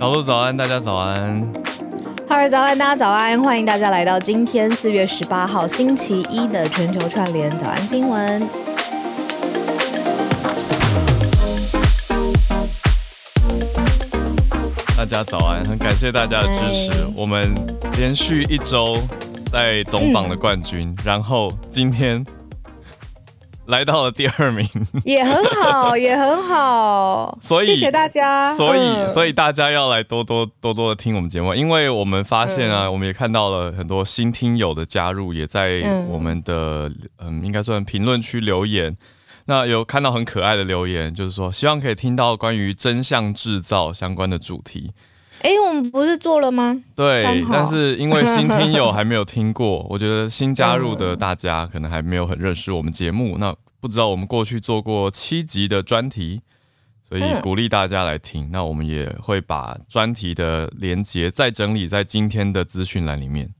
小鹿早安，大家早安。哈喽早安，大家早安，欢迎大家来到今天四月十八号星期一的全球串联早安新闻。大家早安，很感谢大家的支持。我们连续一周在总榜的冠军，嗯、然后今天。来到了第二名，也很好，也很好。所以谢谢大家。所以，嗯、所以大家要来多多多多的听我们节目，因为我们发现啊，嗯、我们也看到了很多新听友的加入，也在我们的嗯，嗯，应该算评论区留言。那有看到很可爱的留言，就是说希望可以听到关于真相制造相关的主题。哎，我们不是做了吗？对，但是因为新听友还没有听过，我觉得新加入的大家可能还没有很认识我们节目。那不知道我们过去做过七集的专题，所以鼓励大家来听。那我们也会把专题的连接再整理在今天的资讯栏里面。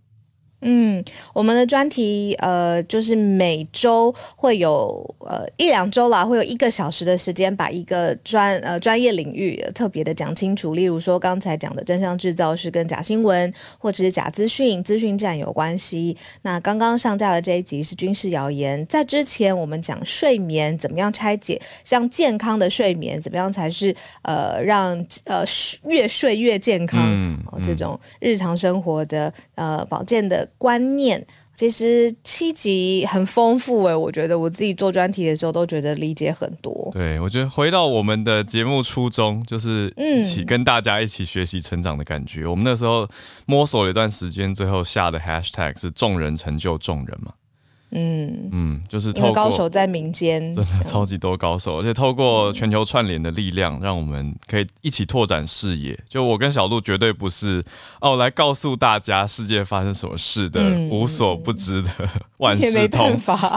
嗯，我们的专题呃，就是每周会有呃一两周啦，会有一个小时的时间，把一个专呃专业领域特别的讲清楚。例如说刚才讲的真相制造是跟假新闻或者是假资讯、资讯战有关系。那刚刚上架的这一集是军事谣言。在之前我们讲睡眠怎么样拆解，像健康的睡眠怎么样才是呃让呃越睡越健康，嗯、这种日常生活的呃保健的。观念其实七集很丰富诶，我觉得我自己做专题的时候都觉得理解很多。对，我觉得回到我们的节目初衷，就是一起跟大家一起学习成长的感觉。嗯、我们那时候摸索了一段时间，最后下的 hashtag 是“众人成就众人”嘛。嗯。嗯，就是透过高手在民间，真的超级多高手，而且透过全球串联的力量，让我们可以一起拓展视野。就我跟小鹿绝对不是哦，来告诉大家世界发生什么事的，嗯、无所不知的 万事通，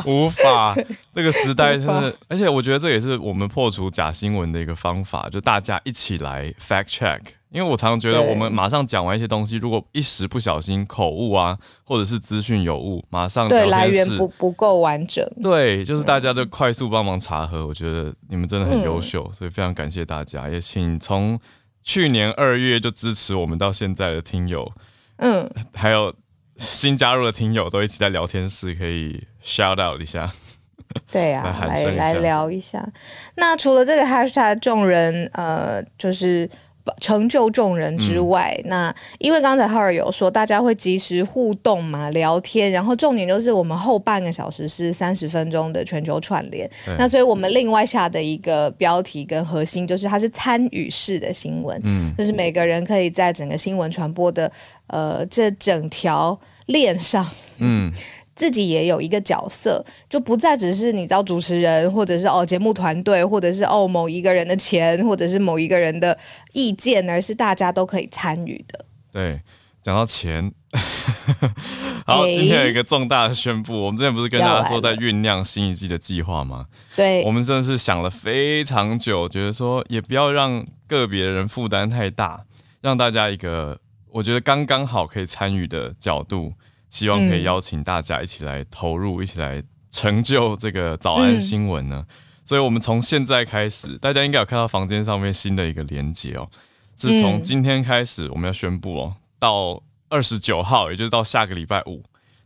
无法。这个时代真的，而且我觉得这也是我们破除假新闻的一个方法，就大家一起来 fact check。因为我常常觉得，我们马上讲完一些东西，如果一时不小心口误啊，或者是资讯有误，马上对来源不不够完整。对，就是大家就快速帮忙查核，我觉得你们真的很优秀，嗯、所以非常感谢大家。也请从去年二月就支持我们到现在的听友，嗯，还有新加入的听友都一起在聊天室可以 shout out 一下。对啊，来来，来聊一下。那除了这个 hashtag 众人，呃，就是。成就众人之外，嗯、那因为刚才浩尔有说，大家会及时互动嘛，聊天，然后重点就是我们后半个小时是三十分钟的全球串联，那所以我们另外下的一个标题跟核心就是它是参与式的新闻，嗯，就是每个人可以在整个新闻传播的呃这整条链上，嗯。自己也有一个角色，就不再只是你知道主持人，或者是哦节目团队，或者是哦某一个人的钱，或者是某一个人的意见，而是大家都可以参与的。对，讲到钱，好，欸、今天有一个重大的宣布，我们之前不是跟大家说在酝酿新一季的计划吗？对，我们真的是想了非常久，觉得说也不要让个别人负担太大，让大家一个我觉得刚刚好可以参与的角度。希望可以邀请大家一起来投入，嗯、一起来成就这个早安新闻呢。嗯、所以，我们从现在开始，大家应该有看到房间上面新的一个连接哦，是从今天开始我们要宣布哦，到二十九号，也就是到下个礼拜五，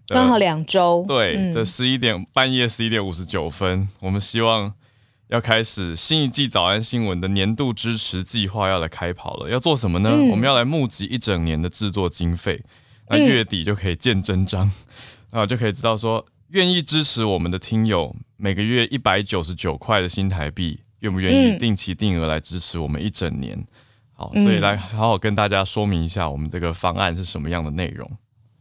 刚好两周，对的十一点、嗯、半夜十一点五十九分，我们希望要开始新一季早安新闻的年度支持计划要来开跑了。要做什么呢？嗯、我们要来募集一整年的制作经费。那月底就可以见真章，那我就可以知道说，愿意支持我们的听友，每个月一百九十九块的新台币，愿不愿意定期定额来支持我们一整年？好，所以来好好跟大家说明一下，我们这个方案是什么样的内容。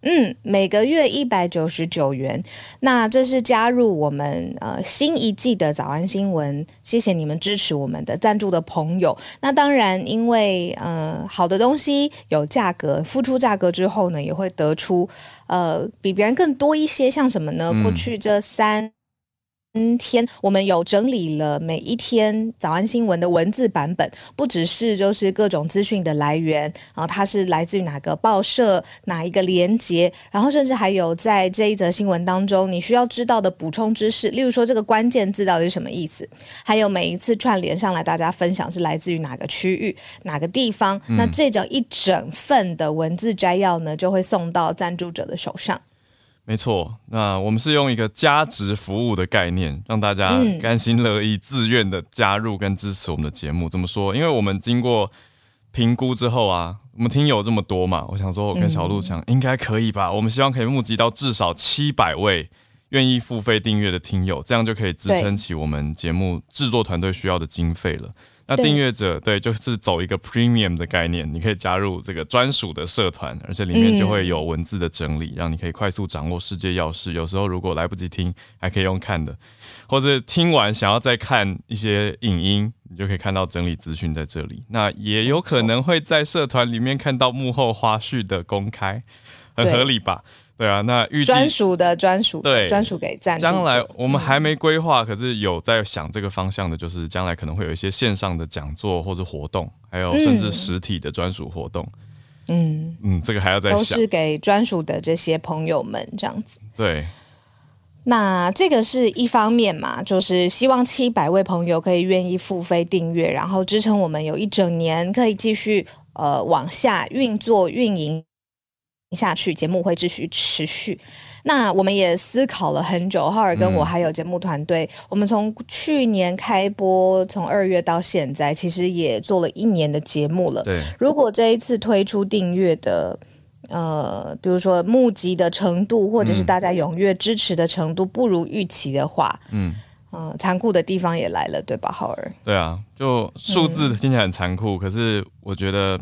嗯，每个月一百九十九元，那这是加入我们呃新一季的早安新闻，谢谢你们支持我们的赞助的朋友。那当然，因为呃好的东西有价格，付出价格之后呢，也会得出呃比别人更多一些，像什么呢？过去这三。今天我们有整理了每一天早安新闻的文字版本，不只是就是各种资讯的来源啊，它是来自于哪个报社、哪一个连接，然后甚至还有在这一则新闻当中你需要知道的补充知识，例如说这个关键字到底是什么意思，还有每一次串联上来大家分享是来自于哪个区域、哪个地方，嗯、那这种一整份的文字摘要呢，就会送到赞助者的手上。没错，那我们是用一个加值服务的概念，让大家甘心乐意、自愿的加入跟支持我们的节目。怎么说？因为我们经过评估之后啊，我们听友这么多嘛，我想说，我跟小鹿想应该可以吧。我们希望可以募集到至少七百位愿意付费订阅的听友，这样就可以支撑起我们节目制作团队需要的经费了。那订阅者对，就是走一个 premium 的概念，你可以加入这个专属的社团，而且里面就会有文字的整理，让你可以快速掌握世界要事。有时候如果来不及听，还可以用看的，或者听完想要再看一些影音，你就可以看到整理资讯在这里。那也有可能会在社团里面看到幕后花絮的公开，很合理吧？对啊，那预计专属的专属对专属给赞助。将来我们还没规划，可是有在想这个方向的，就是将来可能会有一些线上的讲座或者活动，还有甚至实体的专属活动。嗯嗯，这个还要再想。都是给专属的这些朋友们这样子。对，那这个是一方面嘛，就是希望七百位朋友可以愿意付费订阅，然后支撑我们有一整年可以继续呃往下运作运营。下去，节目会继续持续。那我们也思考了很久，浩尔跟我还有节目团队，嗯、我们从去年开播，从二月到现在，其实也做了一年的节目了。对，如果这一次推出订阅的，呃，比如说募集的程度，或者是大家踊跃支持的程度不如预期的话，嗯，呃，残酷的地方也来了，对吧，浩尔？对啊，就数字听起来很残酷，嗯、可是我觉得。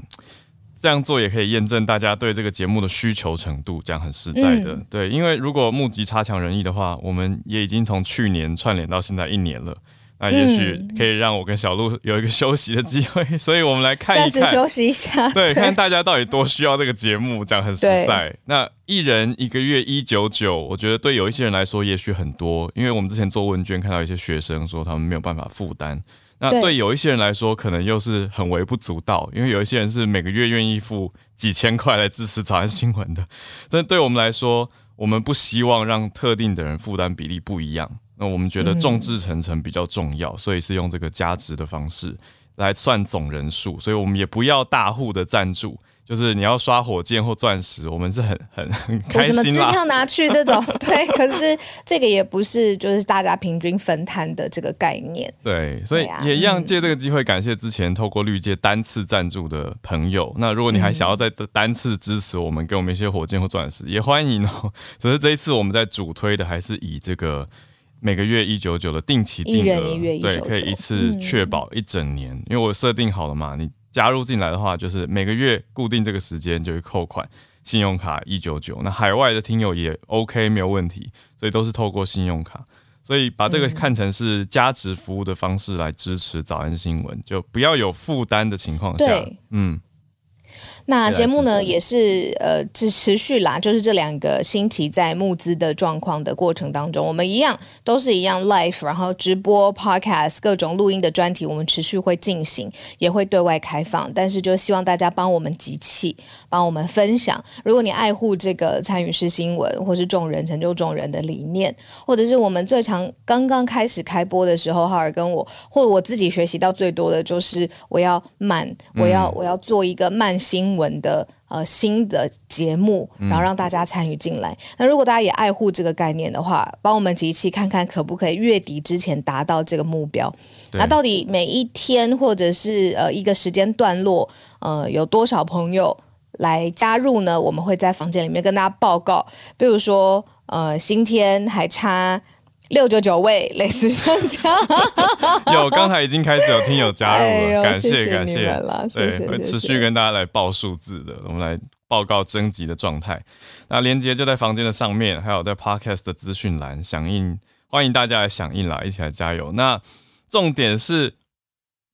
这样做也可以验证大家对这个节目的需求程度，这样很实在的。嗯、对，因为如果募集差强人意的话，我们也已经从去年串联到现在一年了，那也许可以让我跟小鹿有一个休息的机会。嗯、所以我们来看一看，暂时休息一下，对，对看大家到底多需要这个节目，这样很实在。那一人一个月一九九，我觉得对有一些人来说也许很多，因为我们之前做问卷看到一些学生说他们没有办法负担。那对有一些人来说，可能又是很微不足道，因为有一些人是每个月愿意付几千块来支持早安新闻的。但对我们来说，我们不希望让特定的人负担比例不一样。那我们觉得众志成城比较重要，所以是用这个加值的方式来算总人数。所以我们也不要大户的赞助。就是你要刷火箭或钻石，我们是很很很开心啦。什么支票拿去这种，对，可是这个也不是就是大家平均分摊的这个概念。对，所以也一样借这个机会感谢之前透过绿界单次赞助的朋友。那如果你还想要再单次支持我们，给我们一些火箭或钻石，也欢迎哦。只是这一次我们在主推的还是以这个每个月一九九的定期定额，对，可以一次确保一整年，因为我设定好了嘛，你。加入进来的话，就是每个月固定这个时间就会扣款，信用卡一九九。那海外的听友也 OK 没有问题，所以都是透过信用卡。所以把这个看成是加值服务的方式来支持早安新闻，就不要有负担的情况下，嗯。那节目呢，也是呃，持持续啦，就是这两个星期在募资的状况的过程当中，我们一样都是一样 live，然后直播 podcast 各种录音的专题，我们持续会进行，也会对外开放。但是就希望大家帮我们集气，帮我们分享。如果你爱护这个参与式新闻，或是众人成就众人的理念，或者是我们最常刚刚开始开播的时候，浩尔跟我，或者我自己学习到最多的就是我要慢，我要我要做一个慢新。文的呃新的节目，然后让大家参与进来。嗯、那如果大家也爱护这个概念的话，帮我们集气看看可不可以月底之前达到这个目标。那到底每一天或者是呃一个时间段落，呃有多少朋友来加入呢？我们会在房间里面跟大家报告。比如说呃今天还差。六九九位，类似这样。有，刚才已经开始有听友加入了，哎、感谢，感谢。对，会持续跟大家来报数字的，我们来报告征集的状态。那连接就在房间的上面，还有在 Podcast 的资讯栏响应，欢迎大家来响应啦，一起来加油。那重点是，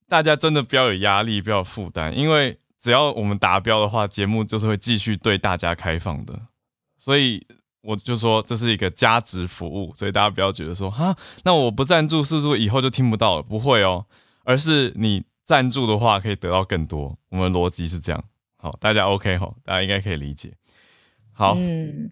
大家真的不要有压力，不要有负担，因为只要我们达标的话，节目就是会继续对大家开放的。所以。我就说这是一个加值服务，所以大家不要觉得说哈，那我不赞助是不是以后就听不到了？不会哦，而是你赞助的话可以得到更多。我们逻辑是这样，好，大家 OK 哈，大家应该可以理解。好，嗯，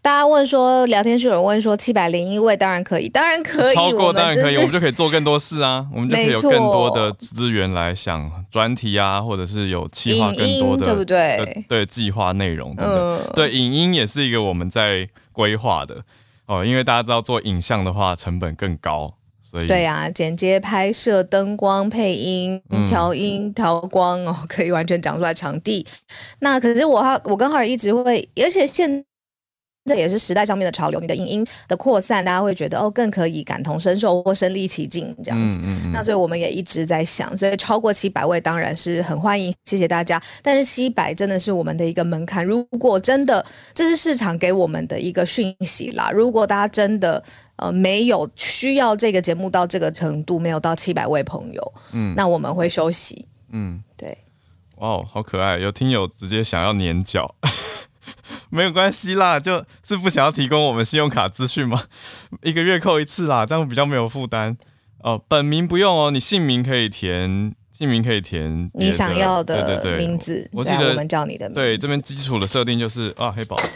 大家问说聊天室有人问说七百零一位当然可以，当然可以，超过当然可以，我们就可以做更多事啊，我们就可以有更多的资源来想专题啊，或者是有企划更多的，对不对？对，计划内容等等，嗯、对，影音也是一个我们在规划的哦，因为大家知道做影像的话成本更高。所以对呀、啊，剪接、拍摄、灯光、配音、调音、调光哦，可以完全讲出来场地。那可是我哈，我跟浩尔一直会，而且现。这也是时代上面的潮流，你的影音的扩散，大家会觉得哦，更可以感同身受或身临其境这样子。嗯嗯嗯、那所以我们也一直在想，所以超过七百位当然是很欢迎，谢谢大家。但是七百真的是我们的一个门槛，如果真的这是市场给我们的一个讯息啦，如果大家真的呃没有需要这个节目到这个程度，没有到七百位朋友，嗯，那我们会休息。嗯，对。哇哦，好可爱，有听友直接想要黏脚。没有关系啦，就是不想要提供我们信用卡资讯嘛？一个月扣一次啦，这样比较没有负担哦。本名不用哦，你姓名可以填，姓名可以填你想要的对对对名字。我记得我们叫你的名字。对，这边基础的设定就是啊，黑宝。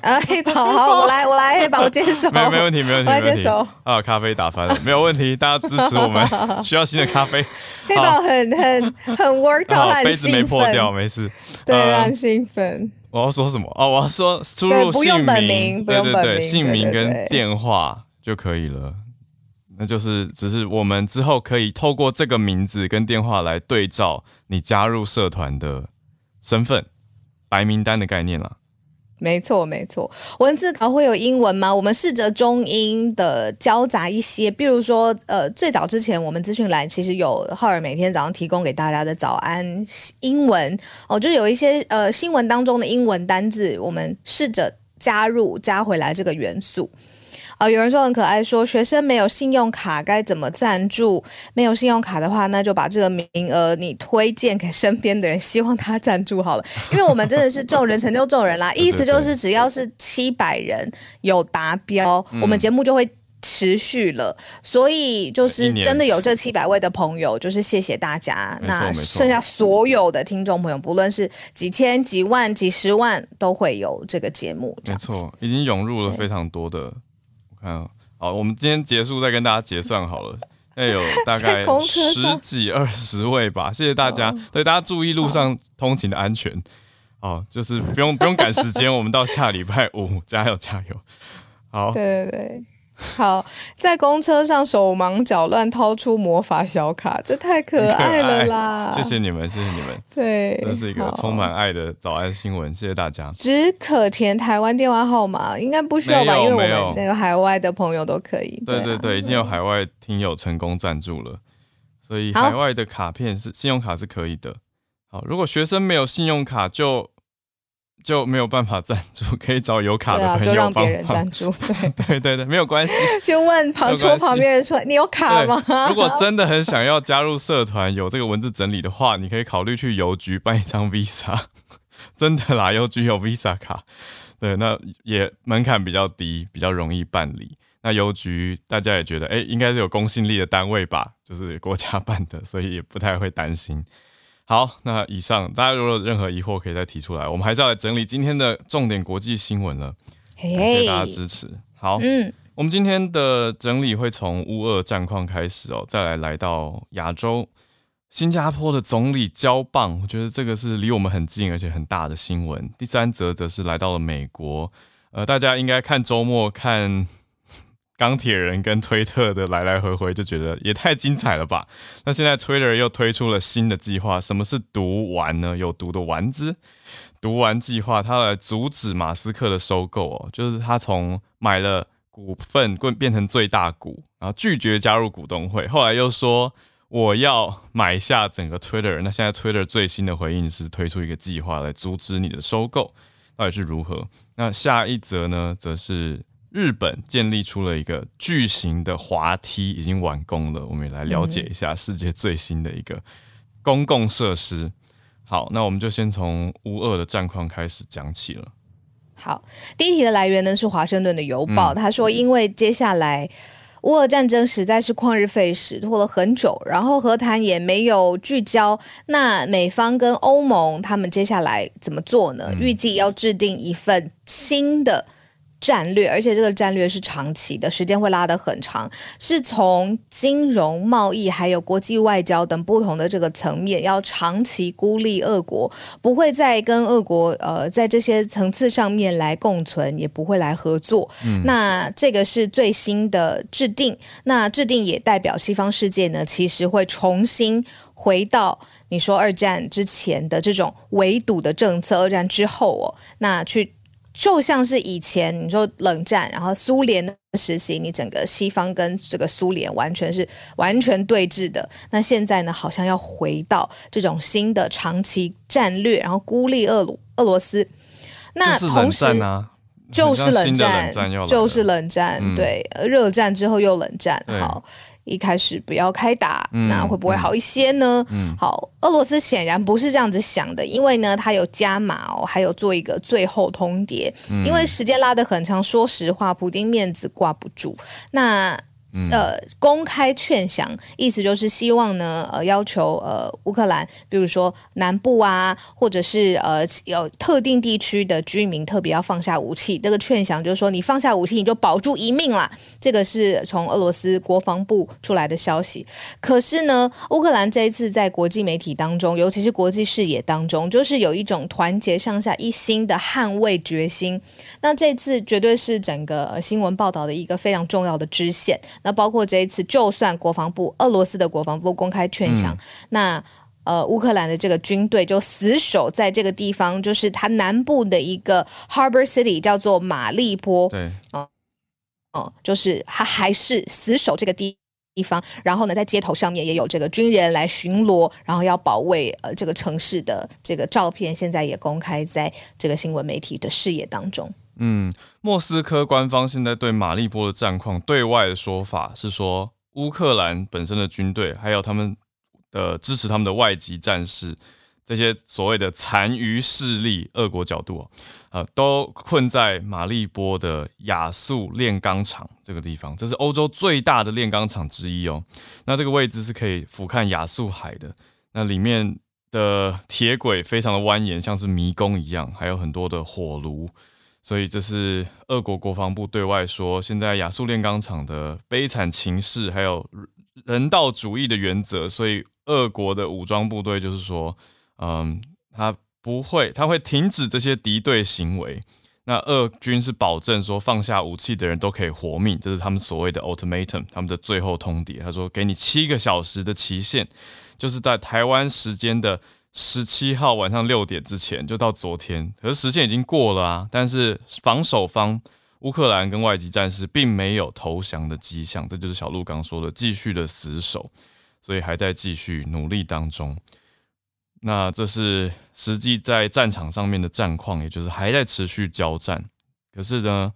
啊，黑宝，好，我来，我来，黑宝，我接手。没没问题，没问题，我来接手。啊，咖啡打翻了，没有问题，大家支持我们，需要新的咖啡。黑宝很很很 work，他杯子没破掉，没事。对，很兴奋。我要说什么？哦，我要说输入姓名，对对对，姓名跟电话就可以了。那就是只是我们之后可以透过这个名字跟电话来对照你加入社团的身份，白名单的概念啦。没错，没错。文字稿会有英文吗？我们试着中英的交杂一些，比如说，呃，最早之前我们资讯栏其实有浩尔每天早上提供给大家的早安英文哦，就有一些呃新闻当中的英文单字，我们试着加入加回来这个元素。啊、哦，有人说很可爱说，说学生没有信用卡该怎么赞助？没有信用卡的话，那就把这个名额你推荐给身边的人，希望他赞助好了。因为我们真的是众人成就众人啦，意思就是只要是七百人有达标，我们节目就会持续了。所以就是真的有这七百位的朋友，就是谢谢大家。那剩下所有的听众朋友，不论是几千、几万、几十万，都会有这个节目。没错，已经涌入了非常多的。嗯，好，我们今天结束再跟大家结算好了。那有大概十几二十位吧，谢谢大家。对，大家注意路上通勤的安全。哦，就是不用不用赶时间，我们到下礼拜五，加油加油。好，对对对。好，在公车上手忙脚乱掏出魔法小卡，这太可爱了啦！谢谢你们，谢谢你们。对，这是一个充满爱的早安新闻，谢谢大家。只可填台湾电话号码，应该不需要吧？因为我们那个海外的朋友都可以。对对对，已经有海外听友成功赞助了，所以海外的卡片是信用卡是可以的。好，如果学生没有信用卡就。就没有办法赞助，可以找有卡的朋友帮忙。就让别人赞助，对 对对对，没有关系。就问旁桌旁边人说：“你有卡吗？”如果真的很想要加入社团，有这个文字整理的话，你可以考虑去邮局办一张 Visa。真的啦，邮局有 Visa 卡，对，那也门槛比较低，比较容易办理。那邮局大家也觉得，哎，应该是有公信力的单位吧，就是国家办的，所以也不太会担心。好，那以上大家如果有任何疑惑，可以再提出来。我们还是要来整理今天的重点国际新闻了。感谢大家支持。好，嗯，我们今天的整理会从乌俄战况开始哦，再来来到亚洲，新加坡的总理交棒，我觉得这个是离我们很近而且很大的新闻。第三则则是来到了美国，呃，大家应该看周末看。钢铁人跟推特的来来回回，就觉得也太精彩了吧？那现在 Twitter 又推出了新的计划，什么是毒丸呢？有毒的丸子，毒丸计划，它来阻止马斯克的收购哦，就是他从买了股份变变成最大股，然后拒绝加入股东会，后来又说我要买下整个 Twitter。那现在 Twitter 最新的回应是推出一个计划来阻止你的收购，到底是如何？那下一则呢，则是。日本建立出了一个巨型的滑梯，已经完工了。我们也来了解一下世界最新的一个公共设施。好，那我们就先从乌俄的战况开始讲起了。好，第一题的来源呢是华盛顿的邮报，他、嗯、说因为接下来乌俄战争实在是旷日费时，拖了很久，然后和谈也没有聚焦。那美方跟欧盟他们接下来怎么做呢？预计要制定一份新的。战略，而且这个战略是长期的，时间会拉得很长，是从金融、贸易还有国际外交等不同的这个层面，要长期孤立俄国，不会再跟俄国呃在这些层次上面来共存，也不会来合作。嗯，那这个是最新的制定，那制定也代表西方世界呢，其实会重新回到你说二战之前的这种围堵的政策，二战之后哦，那去。就像是以前你说冷战，然后苏联的时期，你整个西方跟这个苏联完全是完全对峙的。那现在呢，好像要回到这种新的长期战略，然后孤立俄罗俄罗斯。那同时就是冷战，就是冷战，对，热战之后又冷战，好。一开始不要开打，那会不会好一些呢？好，俄罗斯显然不是这样子想的，因为呢，他有加码哦，还有做一个最后通牒，嗯、因为时间拉得很长，说实话，普丁面子挂不住。那。呃，公开劝降，意思就是希望呢，呃，要求呃乌克兰，比如说南部啊，或者是呃有特定地区的居民，特别要放下武器。这个劝降就是说，你放下武器，你就保住一命啦。这个是从俄罗斯国防部出来的消息。可是呢，乌克兰这一次在国际媒体当中，尤其是国际视野当中，就是有一种团结上下一心的捍卫决心。那这次绝对是整个新闻报道的一个非常重要的支线。那包括这一次，就算国防部、俄罗斯的国防部公开劝降，嗯、那呃，乌克兰的这个军队就死守在这个地方，就是它南部的一个 Harbor City，叫做马利波。对，哦、哦，就是他还是死守这个地地方。然后呢，在街头上面也有这个军人来巡逻，然后要保卫呃这个城市的这个照片，现在也公开在这个新闻媒体的视野当中。嗯，莫斯科官方现在对马利波的战况对外的说法是说，乌克兰本身的军队还有他们的支持他们的外籍战士，这些所谓的残余势力，俄国角度啊，呃，都困在马利波的亚速炼钢厂这个地方，这是欧洲最大的炼钢厂之一哦。那这个位置是可以俯瞰亚速海的，那里面的铁轨非常的蜿蜒，像是迷宫一样，还有很多的火炉。所以这是俄国国防部对外说，现在亚速炼钢厂的悲惨情势，还有人道主义的原则。所以俄国的武装部队就是说，嗯，他不会，他会停止这些敌对行为。那俄军是保证说，放下武器的人都可以活命，这是他们所谓的 ultimatum，他们的最后通牒。他说，给你七个小时的期限，就是在台湾时间的。十七号晚上六点之前，就到昨天，可是时间已经过了啊。但是防守方乌克兰跟外籍战士并没有投降的迹象，这就是小鹿刚说的继续的死守，所以还在继续努力当中。那这是实际在战场上面的战况，也就是还在持续交战。可是呢，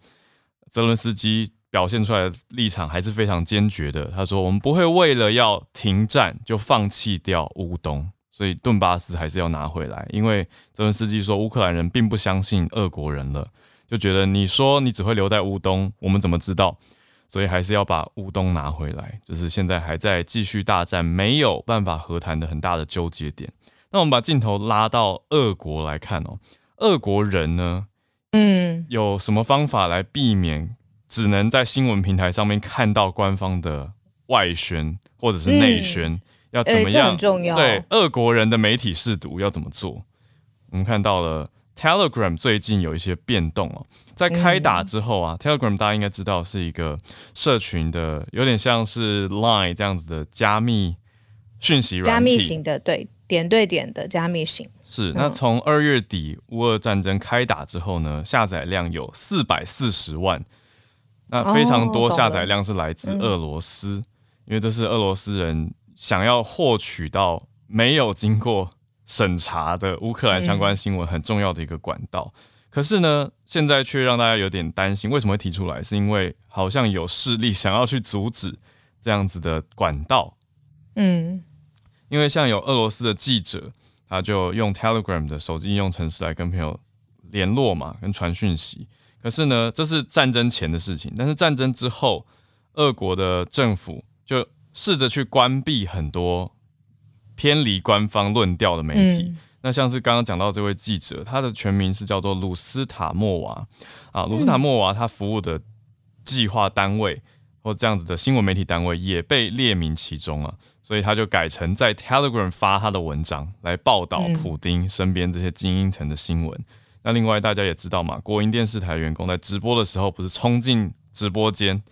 泽伦斯基表现出来的立场还是非常坚决的。他说：“我们不会为了要停战就放弃掉乌东。”所以顿巴斯还是要拿回来，因为泽伦斯基说乌克兰人并不相信俄国人了，就觉得你说你只会留在乌东，我们怎么知道？所以还是要把乌东拿回来，就是现在还在继续大战，没有办法和谈的很大的纠结点。那我们把镜头拉到俄国来看哦，俄国人呢，嗯，有什么方法来避免只能在新闻平台上面看到官方的外宣或者是内宣？嗯要怎么样？欸、这很重要。对，俄国人的媒体试读要怎么做？我们看到了 Telegram 最近有一些变动哦，在开打之后啊，嗯，Telegram 大家应该知道是一个社群的，有点像是 Line 这样子的加密讯息软体，加密型的，对，点对点的加密型。是。那从二月底乌俄战争开打之后呢，下载量有四百四十万，那非常多下载量是来自俄罗斯，哦，因为这是俄罗斯人。想要获取到没有经过审查的乌克兰相关新闻，很重要的一个管道。可是呢，现在却让大家有点担心。为什么会提出来？是因为好像有势力想要去阻止这样子的管道。嗯，因为像有俄罗斯的记者，他就用 Telegram 的手机应用程式来跟朋友联络嘛，跟传讯息。可是呢，这是战争前的事情，但是战争之后，俄国的政府就试着去关闭很多偏离官方论调的媒体。嗯那像是刚刚讲到这位记者，他的全名是叫做鲁斯塔莫娃啊，鲁斯塔莫娃他服务的计划单位或这样子的新闻媒体单位也被列明其中了，所以他就改成在 Telegram 发他的文章来报道普丁身边这些精英层的新闻。那另外大家也知道嘛，国营电视台员工在直播的时候不是冲进直播间，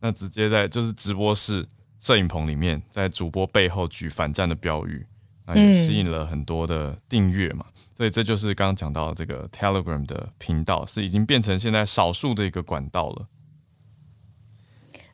那直接在就是直播室摄影棚里面，在主播背后举反战的标语。那也吸引了很多的订阅嘛，所以这就是刚刚讲到这个 Telegram 的频道，是已经变成现在少数的一个管道了。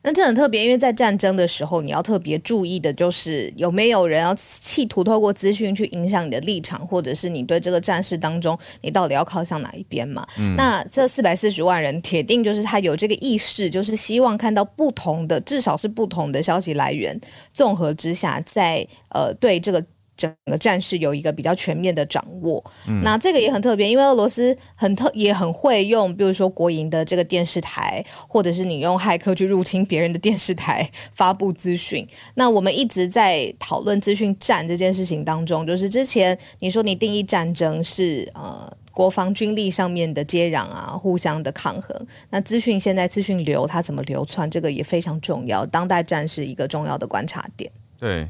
那这很特别，因为在战争的时候，你要特别注意的就是有没有人要企图透过资讯去影响你的立场，或者是你对这个战事当中你到底要靠向哪一边嘛？嗯、那这四百四十万人铁定就是他有这个意识，就是希望看到不同的，至少是不同的消息来源综合之下，在呃对这个。整个战事有一个比较全面的掌握，嗯、那这个也很特别，因为俄罗斯很特也很会用，比如说国营的这个电视台，或者是你用骇客去入侵别人的电视台发布资讯。那我们一直在讨论资讯战这件事情当中，就是之前你说你定义战争是呃国防军力上面的接壤啊，互相的抗衡。那资讯现在资讯流它怎么流窜，这个也非常重要，当代战是一个重要的观察点。对。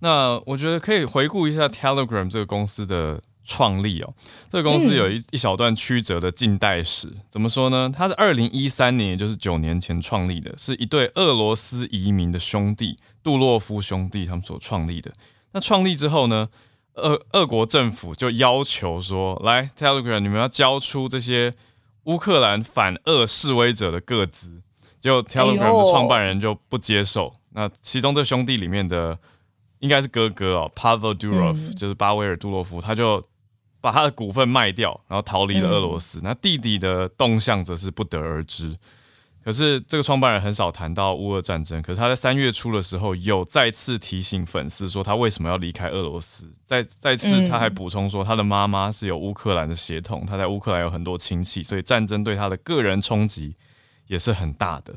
那我觉得可以回顾一下 Telegram 这个公司的创立哦。这个公司有一一小段曲折的近代史，嗯、怎么说呢？它是二零一三年，也就是九年前创立的，是一对俄罗斯移民的兄弟杜洛夫兄弟他们所创立的。那创立之后呢，俄俄国政府就要求说，来 Telegram 你们要交出这些乌克兰反俄示威者的个资，结果 Telegram 的创办人就不接受。哎、那其中这兄弟里面的。应该是哥哥哦，Pavel Durov，嗯、就是巴维尔·杜洛夫，他就把他的股份卖掉，然后逃离了俄罗斯。嗯、那弟弟的动向则是不得而知。可是这个创办人很少谈到乌俄战争。可是他在三月初的时候有再次提醒粉丝说他为什么要离开俄罗斯。再再次他还补充说他的妈妈是有乌克兰的血统，他在乌克兰有很多亲戚，所以战争对他的个人冲击也是很大的。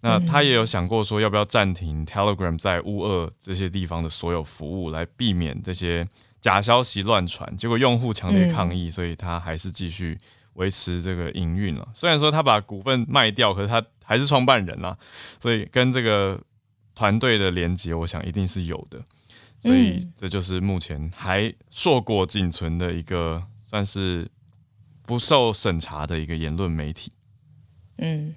那他也有想过说，要不要暂停 Telegram 在乌二这些地方的所有服务，来避免这些假消息乱传。结果用户强烈抗议，所以他还是继续维持这个营运了。虽然说他把股份卖掉，可是他还是创办人啦，所以跟这个团队的连接，我想一定是有的。所以这就是目前还硕果仅存的一个算是不受审查的一个言论媒体。嗯。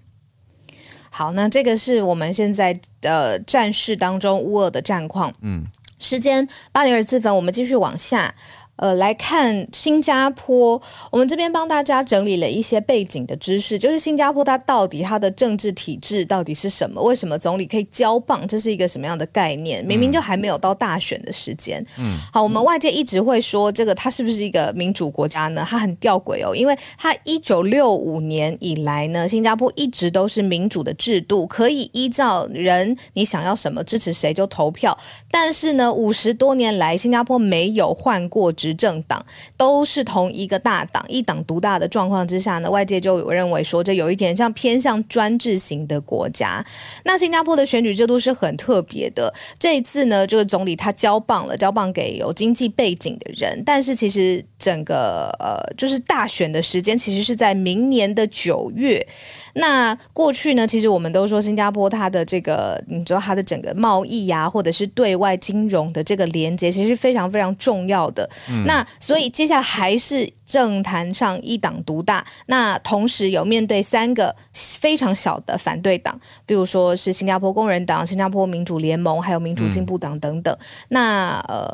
好，那这个是我们现在的战事当中乌俄的战况。嗯，时间八点二十四分，我们继续往下。呃，来看新加坡，我们这边帮大家整理了一些背景的知识，就是新加坡它到底它的政治体制到底是什么？为什么总理可以交棒？这是一个什么样的概念？明明就还没有到大选的时间。嗯，好，我们外界一直会说这个它是不是一个民主国家呢？它很吊诡哦，因为它一九六五年以来呢，新加坡一直都是民主的制度，可以依照人你想要什么支持谁就投票，但是呢，五十多年来新加坡没有换过执政党都是同一个大党，一党独大的状况之下呢，外界就有认为说，这有一点像偏向专制型的国家。那新加坡的选举制度是很特别的。这一次呢，这个总理他交棒了，交棒给有经济背景的人。但是其实整个呃，就是大选的时间其实是在明年的九月。那过去呢，其实我们都说新加坡它的这个，你知道它的整个贸易呀、或者是对外金融的这个连接，其实是非常非常重要的。那所以接下来还是政坛上一党独大，那同时有面对三个非常小的反对党，比如说是新加坡工人党、新加坡民主联盟，还有民主进步党等等。那呃。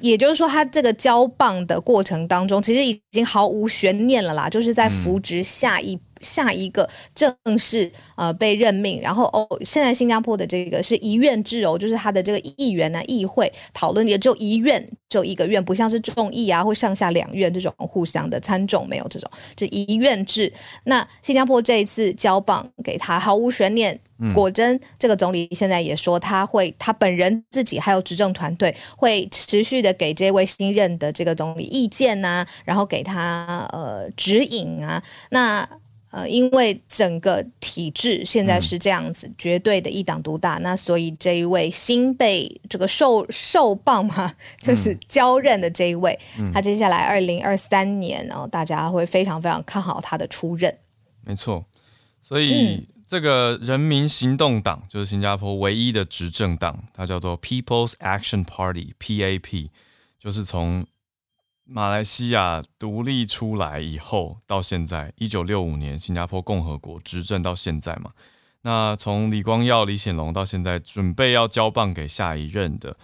也就是说，他这个交棒的过程当中，其实已经毫无悬念了啦，就是在扶植下一下一个正式呃被任命，然后哦，现在新加坡的这个是一院制哦，就是他的这个议员呢、啊，议会讨论也就一院，就一个院，不像是众议啊或上下两院这种互相的参众没有这种，这一院制。那新加坡这一次交棒给他，毫无悬念。果真，这个总理现在也说他会，他本人自己还有执政团队会持续的给这位新任的这个总理意见呐、然后给他呃指引啊。那呃，因为整个体制现在是这样子，嗯、绝对的一党独大，那所以这一位新被这个受受棒嘛，就是交任的这一位，嗯、他接下来二零二三年哦，大家会非常非常看好他的出任。没错，所以。嗯这个人民行动党就是新加坡唯一的执政党，它叫做 People's Action Party（PAP），就是从马来西亚独立出来以后到现在，一九六五年新加坡共和国执政到现在嘛。那从李光耀、李显龙到现在，准备要交棒给下一任的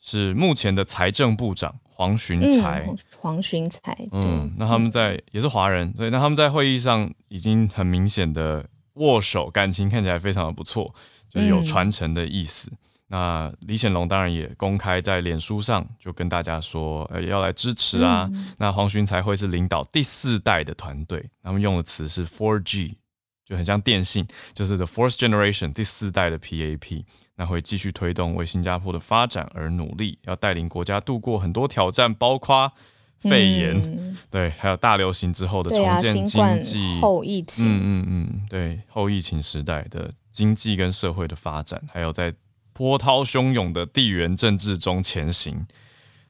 是目前的财政部长黄循财。嗯、黄循财，嗯，那他们在也是华人，所以那他们在会议上已经很明显的。握手，感情看起来非常的不错，就是有传承的意思。嗯、那李显龙当然也公开在脸书上就跟大家说，呃，要来支持啊。嗯、那黄循才会是领导第四代的团队，他们用的词是 Four G，就很像电信，就是 the fourth generation 第四代的 PAP。那会继续推动为新加坡的发展而努力，要带领国家度过很多挑战，包括。肺炎，嗯、对，还有大流行之后的重建经济，后疫情，嗯嗯嗯，对，后疫情时代的经济跟社会的发展，还有在波涛汹涌的地缘政治中前行，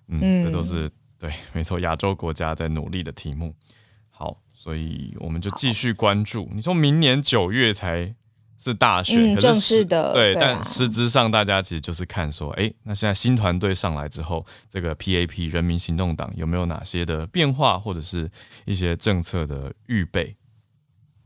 嗯，嗯这都是对，没错，亚洲国家在努力的题目。好，所以我们就继续关注。你说明年九月才。是大选，嗯、正式的对，对啊、但实质上大家其实就是看说，哎，那现在新团队上来之后，这个 PAP 人民行动党有没有哪些的变化，或者是一些政策的预备？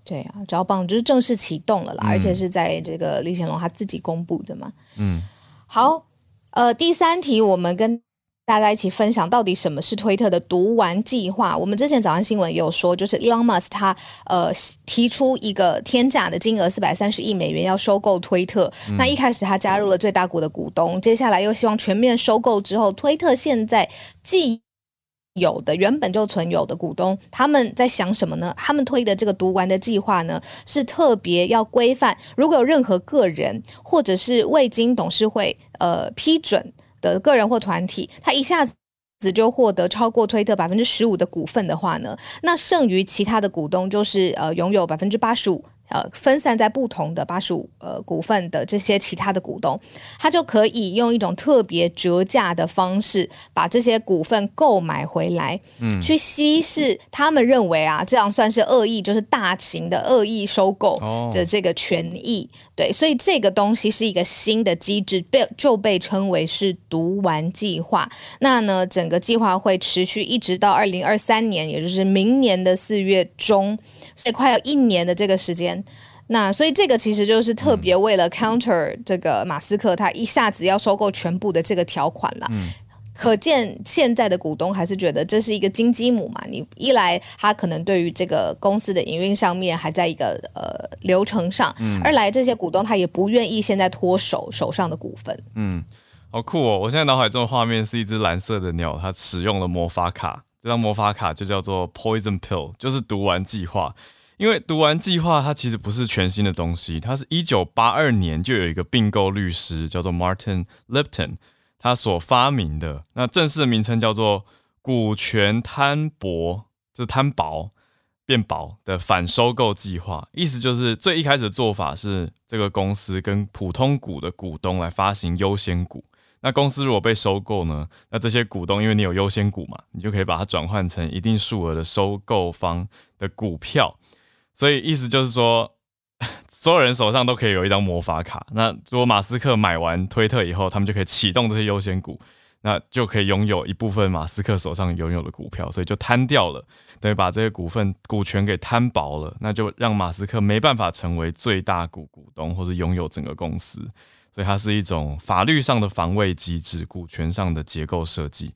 对啊，招棒就是正式启动了啦，嗯、而且是在这个李显龙他自己公布的嘛。嗯，好，呃，第三题我们跟。大家一起分享到底什么是推特的毒丸计划？我们之前早上新闻有说，就是 Elon Musk 他呃提出一个天价的金额四百三十亿美元要收购推特。嗯、那一开始他加入了最大股的股东，接下来又希望全面收购之后，推特现在既有的原本就存有的股东，他们在想什么呢？他们推的这个读完的计划呢，是特别要规范，如果有任何个人或者是未经董事会呃批准。的个人或团体，他一下子就获得超过推特百分之十五的股份的话呢，那剩余其他的股东就是呃拥有百分之八十五。呃，分散在不同的八十五呃股份的这些其他的股东，他就可以用一种特别折价的方式把这些股份购买回来，嗯，去稀释他们认为啊，这样算是恶意，就是大型的恶意收购的这个权益。哦、对，所以这个东西是一个新的机制，被就被称为是毒丸计划。那呢，整个计划会持续一直到二零二三年，也就是明年的四月中。所以快要一年的这个时间，那所以这个其实就是特别为了 counter 这个马斯克他一下子要收购全部的这个条款了。嗯，可见现在的股东还是觉得这是一个金鸡母嘛。你一来他可能对于这个公司的营运上面还在一个呃流程上，嗯，二来这些股东他也不愿意现在脱手手上的股份。嗯，好酷哦！我现在脑海中的画面是一只蓝色的鸟，它使用了魔法卡。这张魔法卡就叫做 Poison Pill，就是毒丸计划。因为读完计划它其实不是全新的东西，它是一九八二年就有一个并购律师叫做 Martin Lipton，他所发明的。那正式的名称叫做股权摊薄，就是摊薄变薄的反收购计划。意思就是最一开始的做法是这个公司跟普通股的股东来发行优先股。那公司如果被收购呢？那这些股东因为你有优先股嘛，你就可以把它转换成一定数额的收购方的股票。所以意思就是说，所有人手上都可以有一张魔法卡。那如果马斯克买完推特以后，他们就可以启动这些优先股，那就可以拥有一部分马斯克手上拥有的股票，所以就摊掉了，等于把这些股份股权给摊薄了，那就让马斯克没办法成为最大股股东或者拥有整个公司。所以它是一种法律上的防卫机制，股权上的结构设计，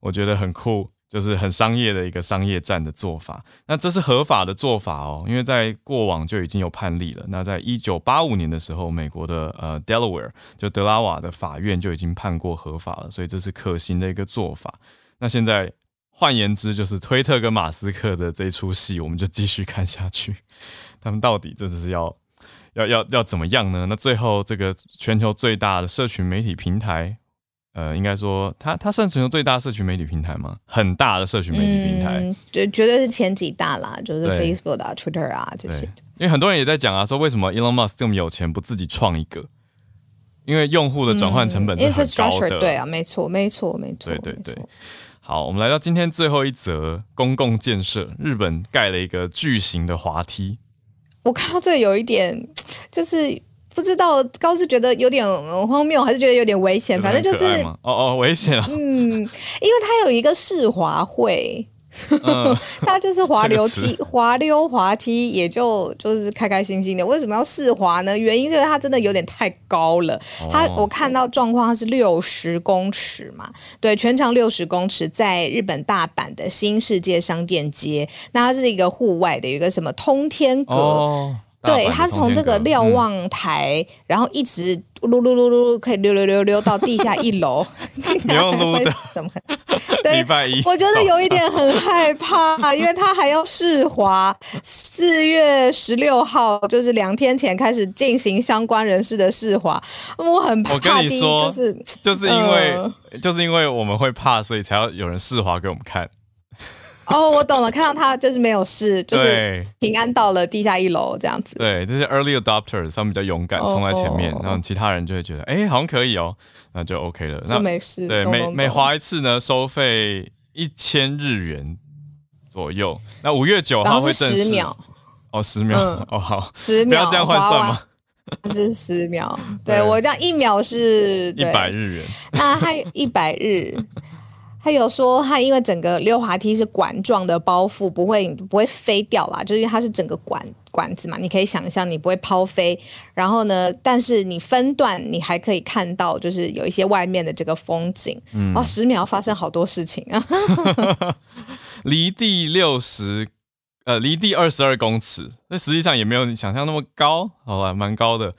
我觉得很酷。就是很商业的一个商业战的做法。那这是合法的做法哦，因为在过往就已经有判例了。那在一九八五年的时候，美国的呃 Delaware 就德拉瓦的法院就已经判过合法了，所以这是可行的一个做法。那现在换言之，就是推特跟马斯克的这一出戏，我们就继续看下去。他们到底这是要要要要怎么样呢？那最后这个全球最大的社群媒体平台。呃，应该说，它它算全球最大社群媒体平台吗？很大的社群媒体平台，绝、嗯、绝对是前几大啦，就是 Facebook 啊、Twitter 啊这些。因为很多人也在讲啊，说为什么 Elon Musk 这么有钱，不自己创一个？因为用户的转换成本是很高的。嗯、对啊，没错，没错，没错。对对对。好，我们来到今天最后一则公共建设，日本盖了一个巨型的滑梯。我看到这有一点，就是。不知道高是觉得有点荒谬，还是觉得有点危险？反正就是哦哦，危险啊！嗯，因为它有一个世滑会，嗯、它就是滑溜梯、滑溜滑梯，也就就是开开心心的。为什么要世滑呢？原因就是它真的有点太高了。它我看到状况，它是六十公尺嘛，对，全长六十公尺，在日本大阪的新世界商店街。那它是一个户外的，有一个什么通天阁。哦对，它是从这个瞭望台，嗯、然后一直噜噜噜噜，可以溜溜溜溜到地下一楼。你要撸的，怎么？对，礼拜一，我觉得有一点很害怕，因为它还要试滑。四月十六号，就是两天前开始进行相关人士的试滑，我很怕。我跟你说，就是就是因为、呃、就是因为我们会怕，所以才要有人试滑给我们看。哦，我懂了，看到他就是没有事，就是平安到了地下一楼这样子。对，这是 early adopters 他们比较勇敢，冲在前面，然后其他人就会觉得，哎，好像可以哦，那就 OK 了。那没事。对，每每滑一次呢，收费一千日元左右。那五月九号会正式。十秒。哦，十秒。哦，好。十秒。不要这样换算吗？是十秒。对，我这样一秒是一百日元。那还有一百日。他有说，他因为整个溜滑梯是管状的包覆，不会不会飞掉啦，就是因为它是整个管管子嘛，你可以想象你不会抛飞。然后呢，但是你分段，你还可以看到，就是有一些外面的这个风景。嗯，哦，十秒发生好多事情啊！离地六十，呃，离地二十二公尺，那实际上也没有你想象那么高，好吧，蛮高的。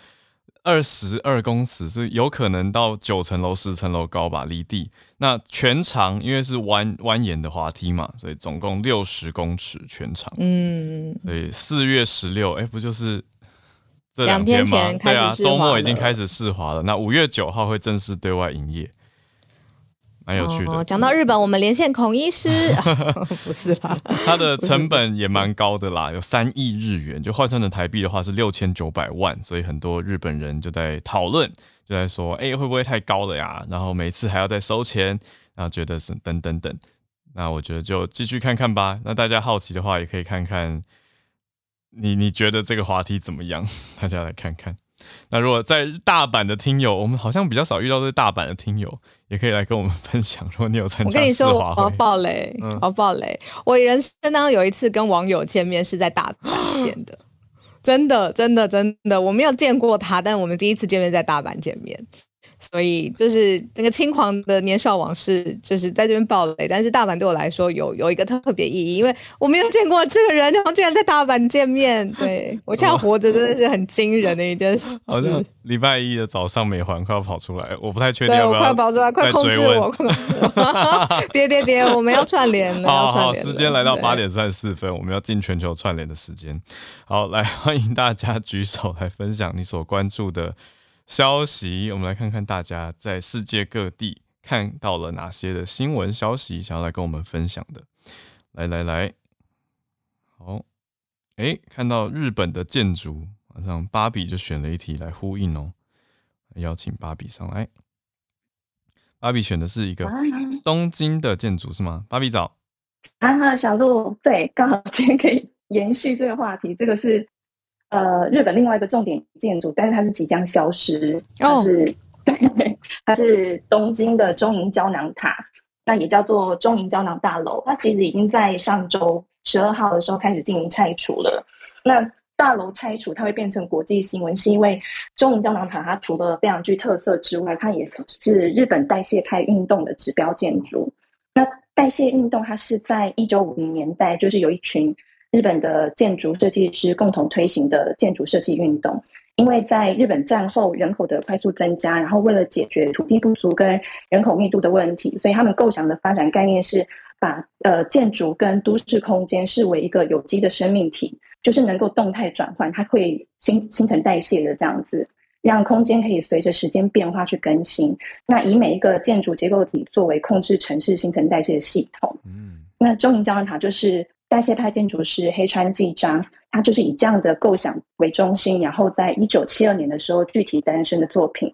二十二公尺是有可能到九层楼、十层楼高吧，离地。那全长因为是蜿蜿蜒的滑梯嘛，所以总共六十公尺全长。嗯，所以四月十六，哎，不就是这两天吗？天前开始对啊，周末已经开始试滑了。那五月九号会正式对外营业。蛮有趣的。讲、哦、到日本，我们连线孔医师，不是啦，它的成本也蛮高的啦，有三亿日元，就换算成台币的话是六千九百万，所以很多日本人就在讨论，就在说，哎、欸，会不会太高了呀？然后每次还要再收钱，然后觉得是等等等。那我觉得就继续看看吧。那大家好奇的话，也可以看看你你觉得这个滑梯怎么样？大家来看看。那如果在大阪的听友，我们好像比较少遇到在大阪的听友，也可以来跟我们分享。如果你有参加，我跟你说，我要爆雷，嗯、我要爆雷。我人生当中有一次跟网友见面是在大阪 见的，真的，真的，真的，我没有见过他，但我们第一次见面在大阪见面。所以就是那个轻狂的年少往事，就是在这边爆雷。但是大阪对我来说有有一个特别意义，因为我没有见过这个人，然后竟然在大阪见面。对，我现在活着真的是很惊人的一件事。好像礼拜一的早上，美环快要跑出来，我不太确定要要。对，我快要跑出来，快控制我！别别别，我们要串联了。好好，时间来到八点三十四分，我们要进全球串联的时间。好，来欢迎大家举手来分享你所关注的。消息，我们来看看大家在世界各地看到了哪些的新闻消息，想要来跟我们分享的。来来来，好，哎，看到日本的建筑，马上芭比就选了一题来呼应哦。邀请芭比上来，芭比选的是一个东京的建筑是吗？芭比早。啊，小鹿，对，刚好今天可以延续这个话题，这个是。呃，日本另外一个重点建筑，但是它是即将消失。它是、oh. 对，它是东京的中银胶囊塔，那也叫做中银胶囊大楼。它其实已经在上周十二号的时候开始进行拆除了。那大楼拆除，它会变成国际新闻，是因为中银胶囊塔它除了非常具特色之外，它也是日本代谢派运动的指标建筑。那代谢运动它是在一九五零年代，就是有一群日本的建筑设计师共同推行的建筑设计运动。因为在日本战后人口的快速增加，然后为了解决土地不足跟人口密度的问题，所以他们构想的发展概念是把呃建筑跟都市空间视为一个有机的生命体，就是能够动态转换，它会新新陈代谢的这样子。让空间可以随着时间变化去更新。那以每一个建筑结构体作为控制城市新陈代谢的系统。嗯，那中银胶囊塔就是代谢派建筑师黑川纪章，他就是以这样的构想为中心，然后在一九七二年的时候具体诞生的作品。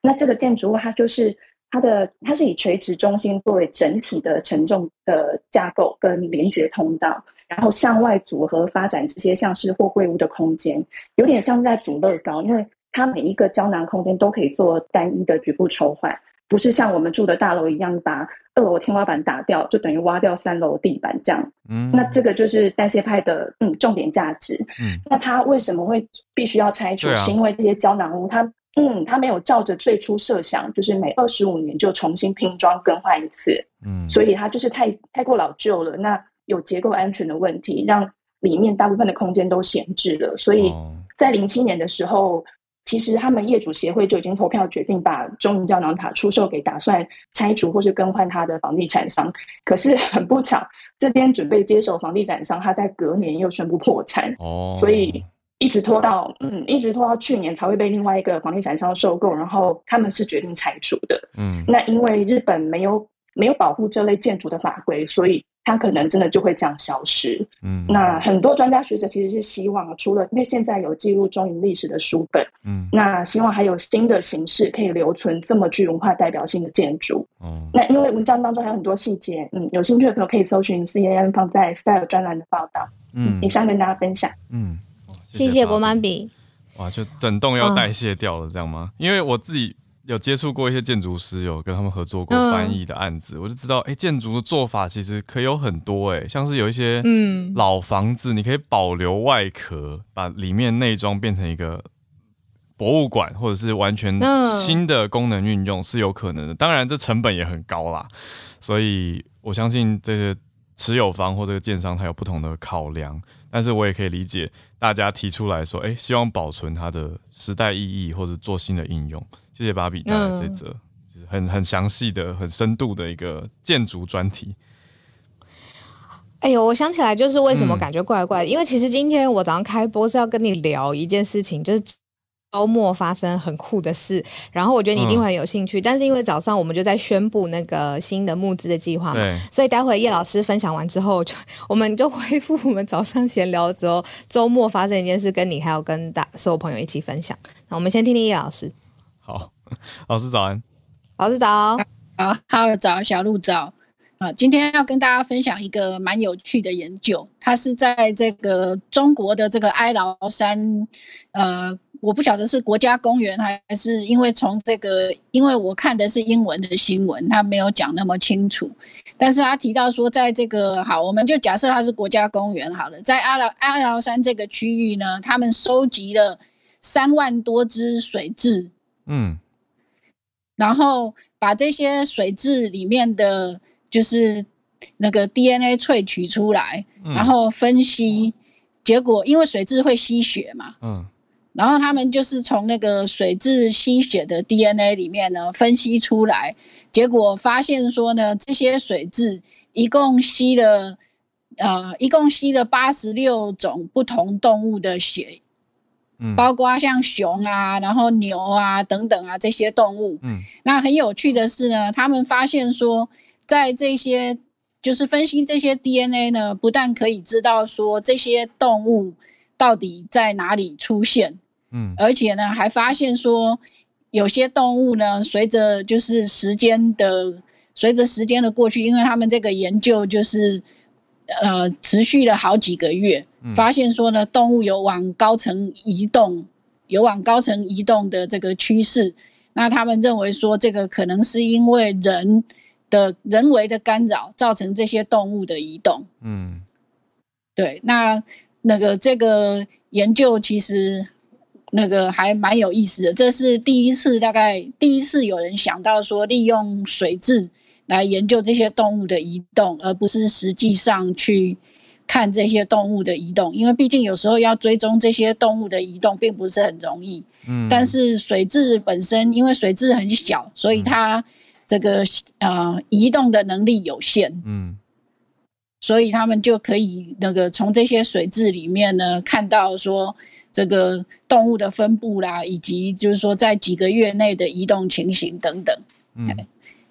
那这个建筑物它就是它的，它是以垂直中心作为整体的承重的架构跟连接通道，然后向外组合发展这些像是货柜屋的空间，有点像在组乐高，因为。它每一个胶囊空间都可以做单一的局部抽换，不是像我们住的大楼一样，把二楼天花板打掉，就等于挖掉三楼地板这样。嗯，那这个就是代谢派的嗯重点价值。嗯，那它为什么会必须要拆除？啊、是因为这些胶囊屋，它嗯它没有照着最初设想，就是每二十五年就重新拼装更换一次。嗯，所以它就是太太过老旧了，那有结构安全的问题，让里面大部分的空间都闲置了。所以在零七年的时候。其实他们业主协会就已经投票决定把中银胶囊塔出售给打算拆除或是更换它的房地产商，可是 很不巧，这边准备接手房地产商，他在隔年又宣布破产，哦，所以一直拖到嗯，一直拖到去年才会被另外一个房地产商收购，然后他们是决定拆除的，嗯，那因为日本没有没有保护这类建筑的法规，所以。它可能真的就会这样消失。嗯，那很多专家学者其实是希望，除了因为现在有记录中银历史的书本，嗯，那希望还有新的形式可以留存这么具文化代表性的建筑。哦、嗯，那因为文章当中还有很多细节，嗯，有兴趣的朋友可以搜寻 C A N 放在 Style 专栏的报道。嗯，以上跟大家分享。嗯，谢谢国满比。哇，就整栋要代谢掉了，这样吗？因为我自己。有接触过一些建筑师，有跟他们合作过翻译的案子，嗯、我就知道，哎、欸，建筑的做法其实可以有很多、欸，哎，像是有一些嗯老房子，你可以保留外壳，把里面内装变成一个博物馆，或者是完全新的功能运用是有可能的。当然，这成本也很高啦，所以我相信这些持有方或这个建商他有不同的考量，但是我也可以理解大家提出来说，哎、欸，希望保存它的时代意义，或者做新的应用。谢谢芭比带来这则，就是很很详细的、很深度的一个建筑专题。哎呦，我想起来，就是为什么感觉怪怪的，嗯、因为其实今天我早上开播是要跟你聊一件事情，就是周末发生很酷的事，然后我觉得你一定会很有兴趣。嗯、但是因为早上我们就在宣布那个新的募资的计划嘛，所以待会叶老师分享完之后，就我们就恢复我们早上闲聊之后，周末发生一件事，跟你还有跟大所有朋友一起分享。那我们先听听叶老师。好，老师早安。老师早。好，好早，小鹿早。啊，今天要跟大家分享一个蛮有趣的研究，它是在这个中国的这个哀牢山，呃，我不晓得是国家公园还是因为从这个，因为我看的是英文的新闻，它没有讲那么清楚。但是他提到说，在这个好，我们就假设它是国家公园好了，在哀牢哀牢山这个区域呢，他们收集了三万多只水蛭。嗯，然后把这些水质里面的就是那个 DNA 萃取出来，嗯、然后分析结果，因为水质会吸血嘛，嗯，然后他们就是从那个水质吸血的 DNA 里面呢分析出来，结果发现说呢，这些水质一共吸了呃，一共吸了八十六种不同动物的血。包括像熊啊，然后牛啊等等啊这些动物。嗯，那很有趣的是呢，他们发现说，在这些就是分析这些 DNA 呢，不但可以知道说这些动物到底在哪里出现，嗯，而且呢还发现说有些动物呢，随着就是时间的随着时间的过去，因为他们这个研究就是。呃，持续了好几个月，发现说呢，动物有往高层移动，有往高层移动的这个趋势。那他们认为说，这个可能是因为人的人为的干扰造成这些动物的移动。嗯，对。那那个这个研究其实那个还蛮有意思的，这是第一次，大概第一次有人想到说，利用水蛭来研究这些动物的移动，而不是实际上去看这些动物的移动，因为毕竟有时候要追踪这些动物的移动并不是很容易。嗯，但是水蛭本身因为水蛭很小，所以它这个呃移动的能力有限。嗯。所以他们就可以那个从这些水质里面呢，看到说这个动物的分布啦，以及就是说在几个月内的移动情形等等。嗯，